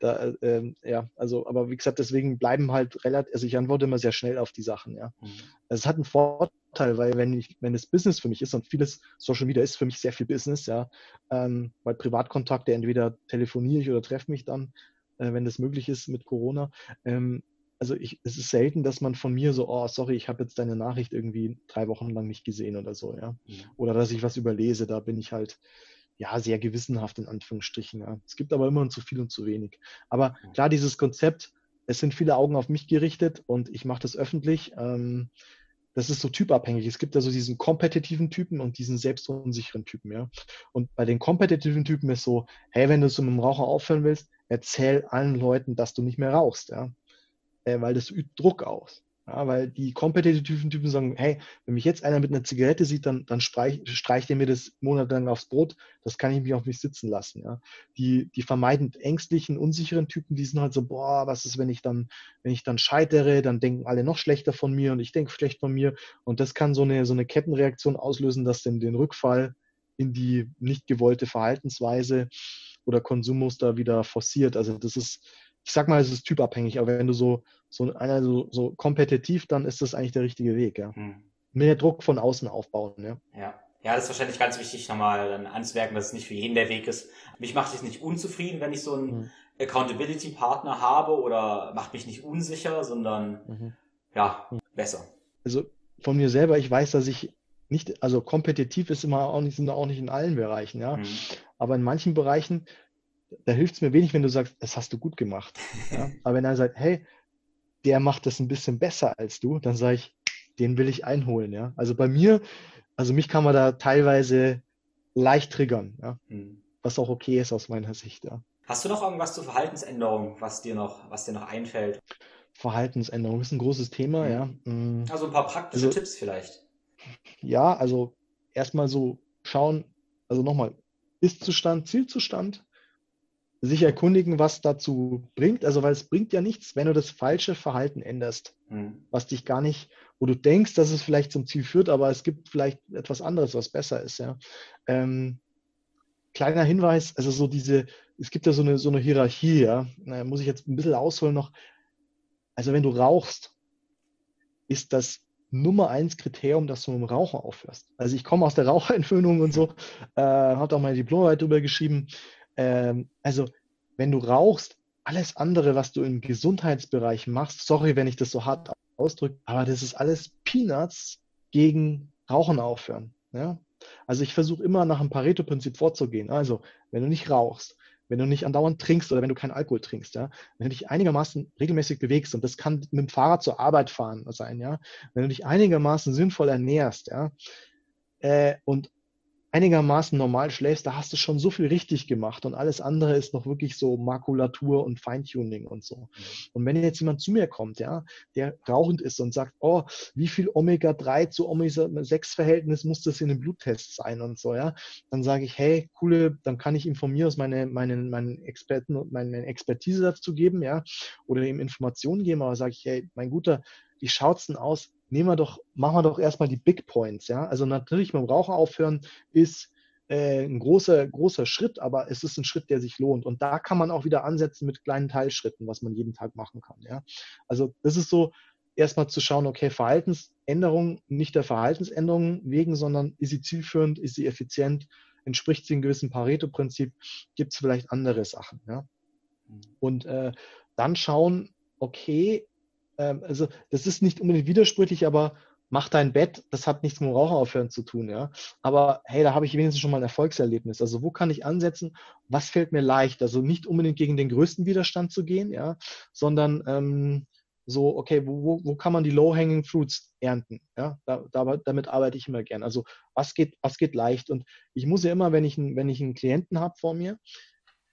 da, ähm, ja, also, aber wie gesagt, deswegen bleiben halt relativ, also ich antworte immer sehr schnell auf die Sachen, ja. Mhm. Also es hat einen Vorteil, weil wenn ich, wenn es Business für mich ist und vieles Social Media ist für mich sehr viel Business, ja, ähm, weil Privatkontakte entweder telefoniere ich oder treffe mich dann, äh, wenn das möglich ist mit Corona, ähm, also ich, es ist selten, dass man von mir so, oh, sorry, ich habe jetzt deine Nachricht irgendwie drei Wochen lang nicht gesehen oder so, ja. Mhm. Oder dass ich was überlese, da bin ich halt, ja, sehr gewissenhaft in Anführungsstrichen. Ja. Es gibt aber immer zu viel und zu wenig. Aber mhm. klar, dieses Konzept, es sind viele Augen auf mich gerichtet und ich mache das öffentlich. Ähm, das ist so typabhängig. Es gibt also diesen kompetitiven Typen und diesen selbstunsicheren Typen, ja. Und bei den kompetitiven Typen ist so, hey, wenn du so mit dem Raucher aufhören willst, erzähl allen Leuten, dass du nicht mehr rauchst, ja äh, weil das übt Druck aus. Ja, weil die kompetitiven Typen sagen, hey, wenn mich jetzt einer mit einer Zigarette sieht, dann, dann streich, streicht er mir das monatelang aufs Brot, das kann ich mich auf mich sitzen lassen. Ja. Die, die vermeidend ängstlichen, unsicheren Typen, die sind halt so, boah, was ist, wenn ich dann, wenn ich dann scheitere, dann denken alle noch schlechter von mir und ich denke schlecht von mir. Und das kann so eine, so eine Kettenreaktion auslösen, dass dann den Rückfall in die nicht gewollte Verhaltensweise oder Konsummuster wieder forciert. Also das ist, ich sag mal, es ist typabhängig, aber wenn du so, so einer so, so kompetitiv, dann ist das eigentlich der richtige Weg, ja. Hm. Mehr Druck von außen aufbauen, ja. Ja. Ja, das ist wahrscheinlich ganz wichtig, nochmal anzumerken, dass es nicht für jeden der Weg ist. Mich macht es nicht unzufrieden, wenn ich so einen mhm. Accountability-Partner habe oder macht mich nicht unsicher, sondern mhm. ja, besser. Also von mir selber, ich weiß, dass ich nicht, also kompetitiv ist immer auch nicht, sind auch nicht in allen Bereichen, ja. Mhm. Aber in manchen Bereichen da hilft es mir wenig, wenn du sagst, das hast du gut gemacht. Ja? Aber wenn er sagt, hey, der macht das ein bisschen besser als du, dann sage ich, den will ich einholen. Ja? Also bei mir, also mich kann man da teilweise leicht triggern, ja? Hm. was auch okay ist aus meiner Sicht. Ja. Hast du noch irgendwas zur Verhaltensänderung, was dir noch, was dir noch einfällt? Verhaltensänderung ist ein großes Thema, hm. ja. Hm. Also ein paar praktische also, Tipps vielleicht. Ja, also erstmal so schauen, also nochmal, Ist-Zustand, Zielzustand, sich erkundigen, was dazu bringt. Also, weil es bringt ja nichts, wenn du das falsche Verhalten änderst, mhm. was dich gar nicht, wo du denkst, dass es vielleicht zum Ziel führt, aber es gibt vielleicht etwas anderes, was besser ist. Ja. Ähm, kleiner Hinweis, also so diese, es gibt ja so eine, so eine Hierarchie, ja, da muss ich jetzt ein bisschen ausholen noch. Also, wenn du rauchst, ist das Nummer eins Kriterium, dass du mit dem Rauchen aufhörst. Also ich komme aus der Raucherentwöhnung und so, äh, habe auch meine Diplomarbeit drüber geschrieben ähm, also wenn du rauchst, alles andere, was du im Gesundheitsbereich machst, sorry, wenn ich das so hart ausdrücke, aber das ist alles Peanuts gegen Rauchen aufhören. Ja? Also ich versuche immer nach dem Pareto-Prinzip vorzugehen. Also, wenn du nicht rauchst, wenn du nicht andauernd trinkst oder wenn du keinen Alkohol trinkst, ja, wenn du dich einigermaßen regelmäßig bewegst, und das kann mit dem Fahrrad zur Arbeit fahren sein, ja, wenn du dich einigermaßen sinnvoll ernährst, ja, äh, und einigermaßen normal schläfst, da hast du schon so viel richtig gemacht und alles andere ist noch wirklich so Makulatur und Feintuning und so. Mhm. Und wenn jetzt jemand zu mir kommt, ja, der rauchend ist und sagt, oh, wie viel Omega-3 zu Omega-6-Verhältnis muss das in einem Bluttest sein und so, ja, dann sage ich, hey, coole, dann kann ich ihm von mir aus meine, meine, meinen Experten und meine Expertise dazu geben, ja, oder ihm Informationen geben, aber sage ich, hey, mein Guter, wie schaut's denn aus? Nehmen wir doch, machen wir doch erstmal die Big Points, ja. Also natürlich mit dem Rauchen aufhören ist äh, ein großer, großer Schritt, aber es ist ein Schritt, der sich lohnt. Und da kann man auch wieder ansetzen mit kleinen Teilschritten, was man jeden Tag machen kann, ja. Also das ist so, erstmal zu schauen, okay, Verhaltensänderung, nicht der Verhaltensänderung wegen, sondern ist sie zielführend, ist sie effizient, entspricht sie einem gewissen Pareto-Prinzip, gibt es vielleicht andere Sachen, ja. Mhm. Und äh, dann schauen, okay, ähm, also das ist nicht unbedingt widersprüchlich, aber mach dein Bett, das hat nichts mit dem Rauchen aufhören zu tun, ja. Aber hey, da habe ich wenigstens schon mal ein Erfolgserlebnis. Also wo kann ich ansetzen? Was fällt mir leicht? Also nicht unbedingt gegen den größten Widerstand zu gehen, ja, sondern ähm, so, okay, wo, wo, wo kann man die Low-Hanging Fruits ernten? Ja, da, da, damit arbeite ich immer gern. Also was geht, was geht leicht? Und ich muss ja immer, wenn ich, einen, wenn ich einen Klienten habe vor mir,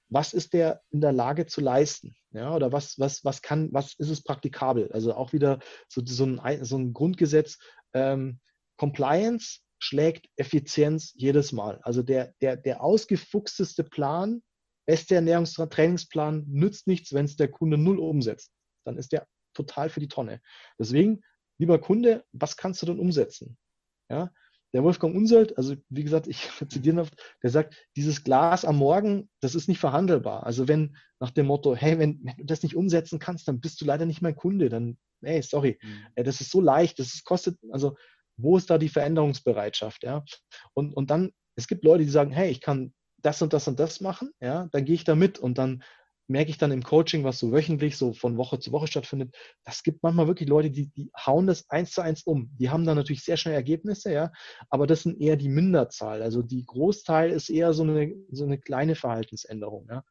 was ist der in der Lage zu leisten? Ja, oder was, was, was kann, was ist es praktikabel? Also auch wieder so, so, ein, so ein Grundgesetz, ähm, Compliance schlägt Effizienz jedes Mal. Also der, der, der ausgefuchsteste Plan, beste Ernährungstrainingsplan nützt nichts, wenn es der Kunde null umsetzt. Dann ist der total für die Tonne. Deswegen, lieber Kunde, was kannst du denn umsetzen? Ja, der Wolfgang Unsold, also wie gesagt, ich zitiere oft, der sagt, dieses Glas am Morgen, das ist nicht verhandelbar. Also wenn nach dem Motto, hey, wenn, wenn du das nicht umsetzen kannst, dann bist du leider nicht mein Kunde. Dann, hey, sorry, mhm. das ist so leicht, das ist, kostet, also wo ist da die Veränderungsbereitschaft, ja? Und, und dann, es gibt Leute, die sagen, hey, ich kann das und das und das machen, ja, dann gehe ich da mit und dann merke ich dann im Coaching, was so wöchentlich, so von Woche zu Woche stattfindet, das gibt manchmal wirklich Leute, die, die hauen das eins zu eins um. Die haben dann natürlich sehr schnell Ergebnisse, ja, aber das sind eher die Minderzahl. Also die Großteil ist eher so eine, so eine kleine Verhaltensänderung, ja.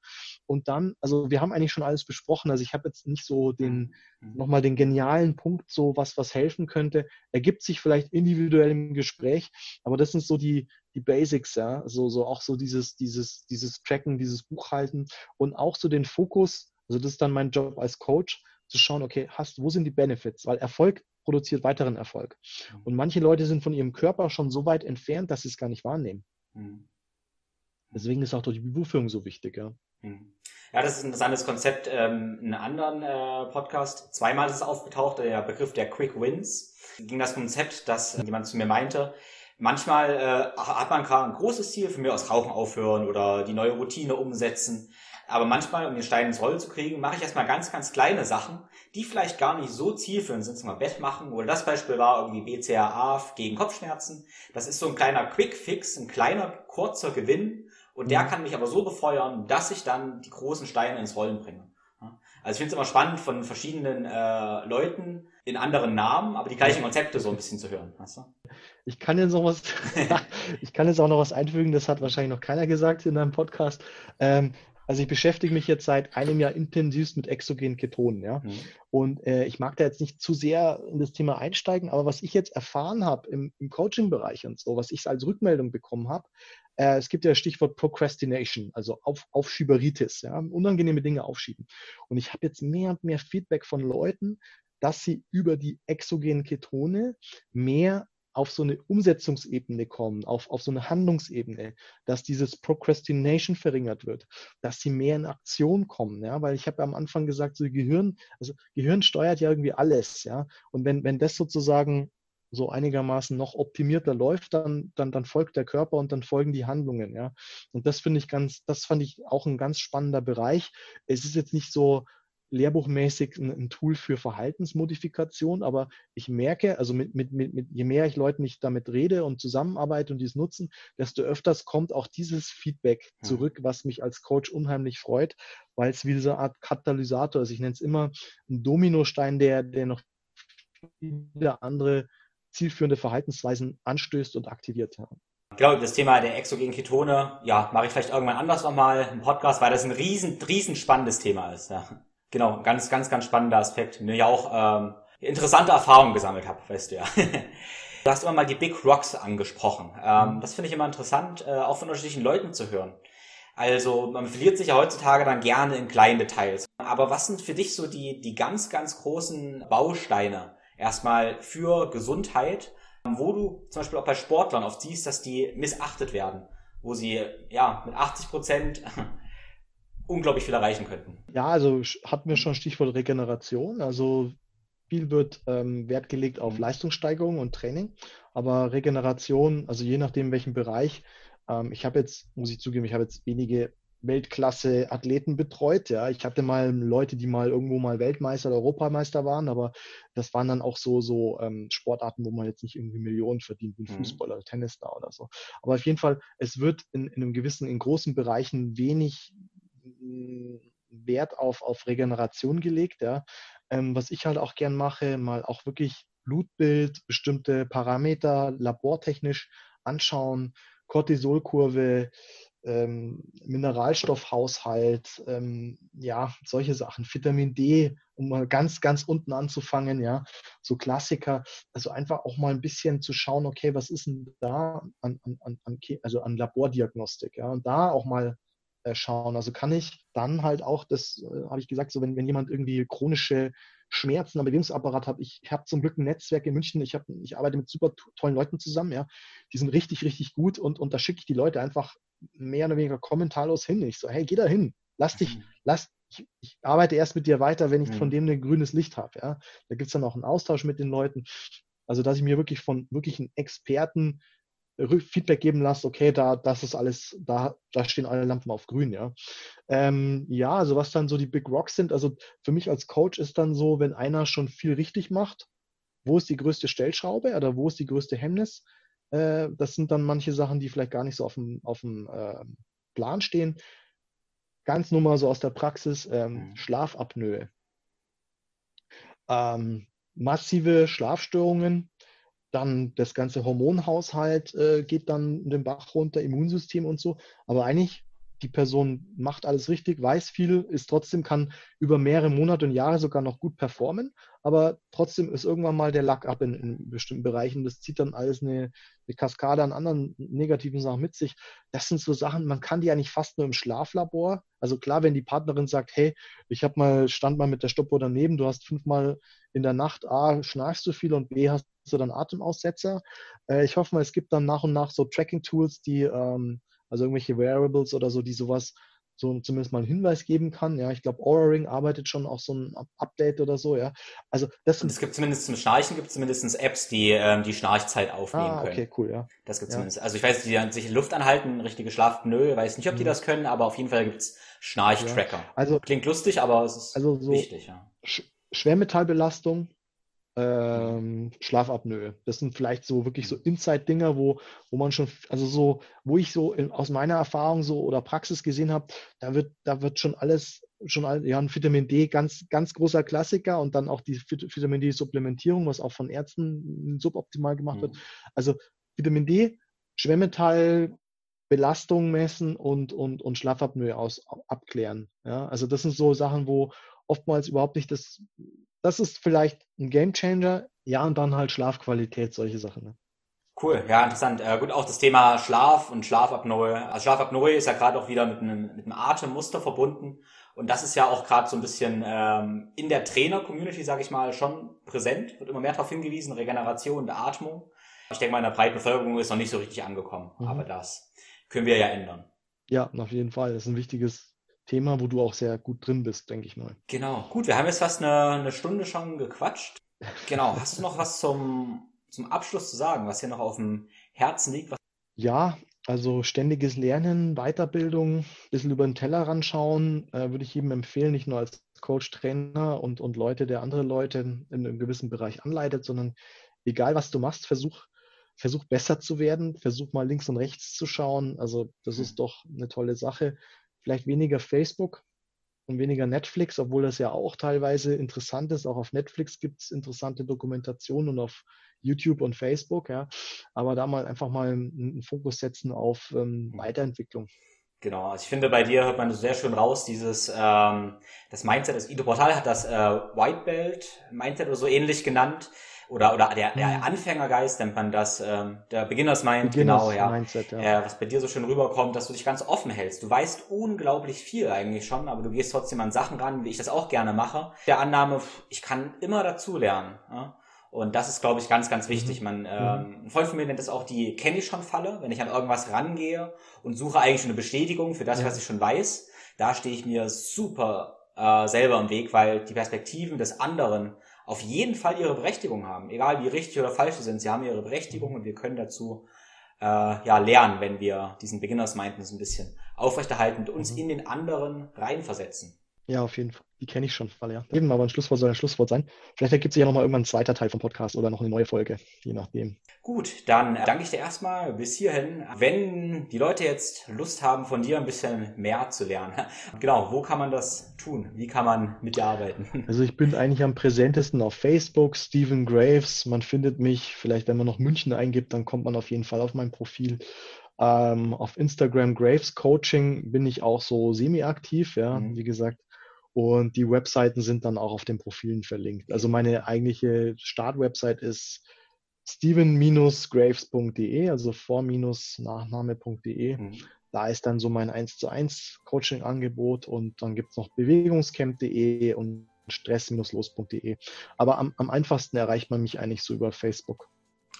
Und dann, also wir haben eigentlich schon alles besprochen. Also ich habe jetzt nicht so den, mhm. nochmal den genialen Punkt, so was, was helfen könnte. Ergibt sich vielleicht individuell im Gespräch, aber das sind so die, die Basics, ja, so, so auch so dieses, dieses, dieses Tracken, dieses Buchhalten und auch so den Fokus, also das ist dann mein Job als Coach, zu schauen, okay, hast, wo sind die Benefits? Weil Erfolg produziert weiteren Erfolg. Mhm. Und manche Leute sind von ihrem Körper schon so weit entfernt, dass sie es gar nicht wahrnehmen. Mhm. Deswegen ist auch die Buchführung so wichtig, ja. Mhm. Ja, das ist ein interessantes Konzept. Ähm, in einem anderen äh, Podcast, zweimal ist es aufgetaucht, der Begriff der Quick Wins. Ging das Konzept, dass jemand zu mir meinte, Manchmal äh, hat man gerade ein großes Ziel, für mir aus Rauchen aufhören oder die neue Routine umsetzen. Aber manchmal, um den Stein ins Rollen zu kriegen, mache ich erstmal ganz, ganz kleine Sachen, die vielleicht gar nicht so zielführend sind, zum Beispiel Bett machen. Oder das Beispiel war irgendwie BCAA gegen Kopfschmerzen. Das ist so ein kleiner Quick Fix, ein kleiner, kurzer Gewinn. Und der mhm. kann mich aber so befeuern, dass ich dann die großen Steine ins Rollen bringe. Also ich finde es immer spannend, von verschiedenen äh, Leuten in anderen Namen, aber die gleichen Konzepte so ein bisschen zu hören. Weißt du? Ich kann jetzt noch was, ich kann jetzt auch noch was einfügen, das hat wahrscheinlich noch keiner gesagt in deinem Podcast. Ähm, also ich beschäftige mich jetzt seit einem Jahr intensiv mit exogenen Ketonen, ja. Mhm. Und äh, ich mag da jetzt nicht zu sehr in das Thema einsteigen, aber was ich jetzt erfahren habe im, im Coaching-Bereich und so, was ich als Rückmeldung bekommen habe, äh, es gibt ja das Stichwort Procrastination, also Auf, Aufschieberitis, ja, unangenehme Dinge aufschieben. Und ich habe jetzt mehr und mehr Feedback von Leuten, dass sie über die exogenen Ketone mehr auf so eine Umsetzungsebene kommen, auf, auf so eine Handlungsebene, dass dieses Procrastination verringert wird, dass sie mehr in Aktion kommen, ja, weil ich habe am Anfang gesagt, so Gehirn, also Gehirn steuert ja irgendwie alles, ja, und wenn, wenn das sozusagen so einigermaßen noch optimierter läuft, dann, dann, dann folgt der Körper und dann folgen die Handlungen, ja. Und das finde ich ganz, das fand ich auch ein ganz spannender Bereich. Es ist jetzt nicht so, lehrbuchmäßig ein, ein, Tool für Verhaltensmodifikation, aber ich merke, also mit, mit, mit, mit, je mehr ich Leuten nicht damit rede und zusammenarbeite und dies nutzen, desto öfters kommt auch dieses Feedback zurück, was mich als Coach unheimlich freut, weil es wie diese Art Katalysator ist. Ich nenne es immer ein Dominostein, der, der noch wieder andere zielführende Verhaltensweisen anstößt und aktiviert. Ich glaube, das Thema der exogenen Ketone, ja, mache ich vielleicht irgendwann anders nochmal im Podcast, weil das ein riesen, riesen spannendes Thema ist. Ja. Genau, ganz, ganz, ganz spannender Aspekt, den ich auch ähm, interessante Erfahrungen gesammelt habe, weißt du ja. Du hast immer mal die Big Rocks angesprochen. Ähm, mhm. das finde ich immer interessant, äh, auch von unterschiedlichen Leuten zu hören. Also man verliert sich ja heutzutage dann gerne in kleinen Details. Aber was sind für dich so die, die ganz, ganz großen Bausteine erstmal für Gesundheit, wo du zum Beispiel auch bei Sportlern oft siehst, dass die missachtet werden, wo sie ja mit 80 Prozent unglaublich viel erreichen könnten. Ja, also hatten wir schon Stichwort Regeneration. Also viel wird ähm, Wert gelegt auf. Leistungssteigerung und Training, aber Regeneration, also je nachdem, welchen Bereich, ähm, ich habe jetzt, muss ich zugeben, ich habe jetzt wenige Weltklasse-Athleten betreut. Ja, ich hatte mal Leute, die mal irgendwo mal Weltmeister oder Europameister waren, aber das waren dann auch so so ähm, Sportarten, wo man jetzt nicht irgendwie Millionen verdient, wie mhm. Fußball oder Tennis da oder so. Aber auf jeden Fall, es wird in, in einem gewissen, in großen Bereichen wenig mm, Wert auf, auf Regeneration gelegt. Ja. Ähm, was ich halt auch gern mache, mal auch wirklich Blutbild, bestimmte Parameter labortechnisch anschauen, Cortisolkurve, ähm, Mineralstoffhaushalt, ähm, ja, solche Sachen, Vitamin D, um mal ganz, ganz unten anzufangen, ja, so Klassiker, also einfach auch mal ein bisschen zu schauen, okay, was ist denn da an, an, an also an Labordiagnostik, ja, und da auch mal äh, schauen. Also kann ich dann halt auch, das äh, habe ich gesagt, so wenn, wenn jemand irgendwie chronische Schmerzen am Bewegungsapparat hat, ich habe zum Glück ein Netzwerk in München, ich, hab, ich arbeite mit super tollen Leuten zusammen, ja, die sind richtig, richtig gut und, und da schicke ich die Leute einfach mehr oder weniger kommentarlos hin. Ich so, hey, geh da hin, lass dich, mhm. lass, ich, ich, arbeite erst mit dir weiter, wenn ich mhm. von dem ein grünes Licht habe. Ja. Da gibt es dann auch einen Austausch mit den Leuten. Also, dass ich mir wirklich von wirklichen Experten Feedback geben lasst, okay, da, das ist alles, da, da stehen alle Lampen auf grün, ja. Ähm, ja, also was dann so die Big Rocks sind, also für mich als Coach ist dann so, wenn einer schon viel richtig macht, wo ist die größte Stellschraube oder wo ist die größte Hemmnis? Äh, das sind dann manche Sachen, die vielleicht gar nicht so auf dem, auf dem äh, Plan stehen. Ganz nur mal so aus der Praxis, ähm, mhm. Schlafapnoe. Ähm, massive Schlafstörungen, dann das ganze Hormonhaushalt äh, geht dann den Bach runter, Immunsystem und so. Aber eigentlich, die Person macht alles richtig, weiß viel, ist trotzdem, kann über mehrere Monate und Jahre sogar noch gut performen, aber trotzdem ist irgendwann mal der Lack ab in, in bestimmten Bereichen. Das zieht dann alles eine, eine, Kaskade an anderen negativen Sachen mit sich. Das sind so Sachen, man kann die ja nicht fast nur im Schlaflabor. Also klar, wenn die Partnerin sagt, hey, ich habe mal, stand mal mit der Stoppuhr daneben, du hast fünfmal in der Nacht A, schnarchst du viel und B, hast du dann Atemaussetzer. Äh, ich hoffe mal, es gibt dann nach und nach so Tracking-Tools, die, ähm, also irgendwelche Wearables oder so, die sowas so zumindest mal einen Hinweis geben kann. Ja, ich glaube, Aura Ring arbeitet schon auch so ein Update oder so, ja. Also das Und es gibt zumindest zum Schnarchen gibt es zumindest Apps, die ähm, die Schnarchzeit aufnehmen ah, können. Okay, cool, ja. Das gibt ja. zumindest. Also ich weiß, die dann sich Luft anhalten, richtige Schlafpnoe, weiß nicht, ob die mhm. das können, aber auf jeden Fall gibt es Schnarchtracker. Ja. Also klingt lustig, aber es ist also so wichtig, ja. Schwermetallbelastung, ähm, Schlafapnoe. Das sind vielleicht so wirklich so Inside-Dinger, wo, wo man schon, also so, wo ich so in, aus meiner Erfahrung so oder Praxis gesehen habe, da wird, da wird schon alles, schon all, ja, ein Vitamin D ganz, ganz großer Klassiker und dann auch die Vitamin D-Supplementierung, was auch von Ärzten suboptimal gemacht mhm. wird. Also Vitamin D, Schwermetall, Belastung messen und, und, und Schlafapnoe aus, abklären. Ja, also das sind so Sachen, wo oftmals überhaupt nicht das das ist vielleicht ein Gamechanger. Ja, und dann halt Schlafqualität, solche Sachen. Ne? Cool, ja, interessant. Äh, gut, auch das Thema Schlaf und Schlafapnoe. Also Schlafapnoe ist ja gerade auch wieder mit einem, mit einem Atemmuster verbunden. Und das ist ja auch gerade so ein bisschen ähm, in der Trainer-Community, sage ich mal, schon präsent. Wird immer mehr darauf hingewiesen, Regeneration und Atmung. Ich denke mal, in der breiten Bevölkerung ist noch nicht so richtig angekommen. Mhm. Aber das können wir ja ändern. Ja, auf jeden Fall. Das ist ein wichtiges Thema, wo du auch sehr gut drin bist, denke ich mal. Genau. Gut, wir haben jetzt fast eine, eine Stunde schon gequatscht. Genau. Hast du noch was zum, zum Abschluss zu sagen, was hier noch auf dem Herzen liegt? Was ja, also ständiges Lernen, Weiterbildung, ein bisschen über den Teller ranschauen, äh, würde ich jedem empfehlen, nicht nur als Coach, Trainer und, und Leute, der andere Leute in einem gewissen Bereich anleitet, sondern egal was du machst, versuch, versuch besser zu werden, versuch mal links und rechts zu schauen. Also das ist doch eine tolle Sache vielleicht weniger Facebook, und weniger Netflix, obwohl das ja auch teilweise interessant ist. Auch auf Netflix gibt es interessante Dokumentationen und auf YouTube und Facebook, ja. Aber da mal einfach mal einen Fokus setzen auf ähm, mhm. Weiterentwicklung. Genau, also ich finde, bei dir hört man sehr schön raus, dieses, ähm, das Mindset, das Ido Portal hat das äh, White Belt Mindset oder so ähnlich genannt. Oder, oder der, der mhm. Anfängergeist nennt man das, ähm, der Beginners Mind, Beginners genau, ja. Mindset, ja. Äh, was bei dir so schön rüberkommt, dass du dich ganz offen hältst. Du weißt unglaublich viel eigentlich schon, aber du gehst trotzdem an Sachen ran, wie ich das auch gerne mache. Der Annahme, ich kann immer dazulernen. Ja? Und das ist, glaube ich, ganz, ganz wichtig. Mhm. Man, mhm. ähm, ein Freund von mir nennt das auch die kenne ich schon Falle, wenn ich an irgendwas rangehe und suche eigentlich schon eine Bestätigung für das, ja. was ich schon weiß. Da stehe ich mir super äh, selber im Weg, weil die Perspektiven des anderen auf jeden Fall ihre Berechtigung haben. Egal wie richtig oder falsch sie sind, sie haben ihre Berechtigung und wir können dazu äh, ja lernen, wenn wir diesen Beginners Mindness ein bisschen aufrechterhalten und uns mhm. in den anderen reinversetzen. Ja, auf jeden Fall. Die kenne ich schon, weil ja. Eben, aber ein Schlusswort soll ein Schlusswort sein. Vielleicht ergibt sich ja nochmal irgendwann ein zweiter Teil vom Podcast oder noch eine neue Folge, je nachdem. Gut, dann danke ich dir erstmal bis hierhin. Wenn die Leute jetzt Lust haben, von dir ein bisschen mehr zu lernen, genau, wo kann man das tun? Wie kann man mit dir arbeiten? Also ich bin eigentlich am präsentesten auf Facebook, Stephen Graves. Man findet mich, vielleicht wenn man noch München eingibt, dann kommt man auf jeden Fall auf mein Profil. Ähm, auf Instagram Graves Coaching bin ich auch so semi-aktiv, ja, mhm. wie gesagt. Und die Webseiten sind dann auch auf den Profilen verlinkt. Also meine eigentliche Startwebsite ist steven-graves.de, also vor-nachname.de. Mhm. Da ist dann so mein 1 zu 1 Coaching-Angebot und dann gibt es noch bewegungscamp.de und stress-los.de. Aber am, am einfachsten erreicht man mich eigentlich so über Facebook.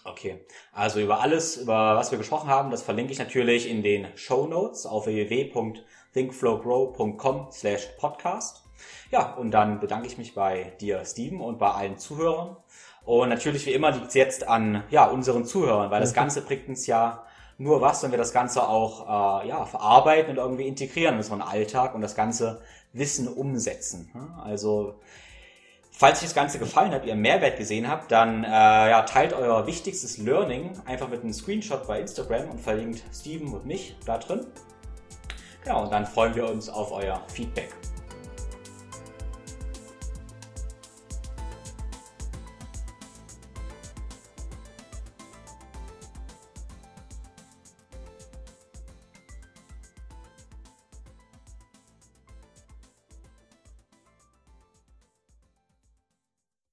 Okay, also über alles, über was wir gesprochen haben, das verlinke ich natürlich in den Show Notes auf www.thinkflowgrow.com slash podcast. Ja, und dann bedanke ich mich bei dir, Steven, und bei allen Zuhörern. Und natürlich wie immer liegt es jetzt an ja, unseren Zuhörern, weil das Ganze bringt uns ja nur was, wenn wir das Ganze auch äh, ja, verarbeiten und irgendwie integrieren in unseren Alltag und das ganze Wissen umsetzen. Also Falls euch das Ganze gefallen hat, ihr Mehrwert gesehen habt, dann äh, ja, teilt euer wichtigstes Learning einfach mit einem Screenshot bei Instagram und verlinkt Steven und mich da drin. Genau, und dann freuen wir uns auf euer Feedback.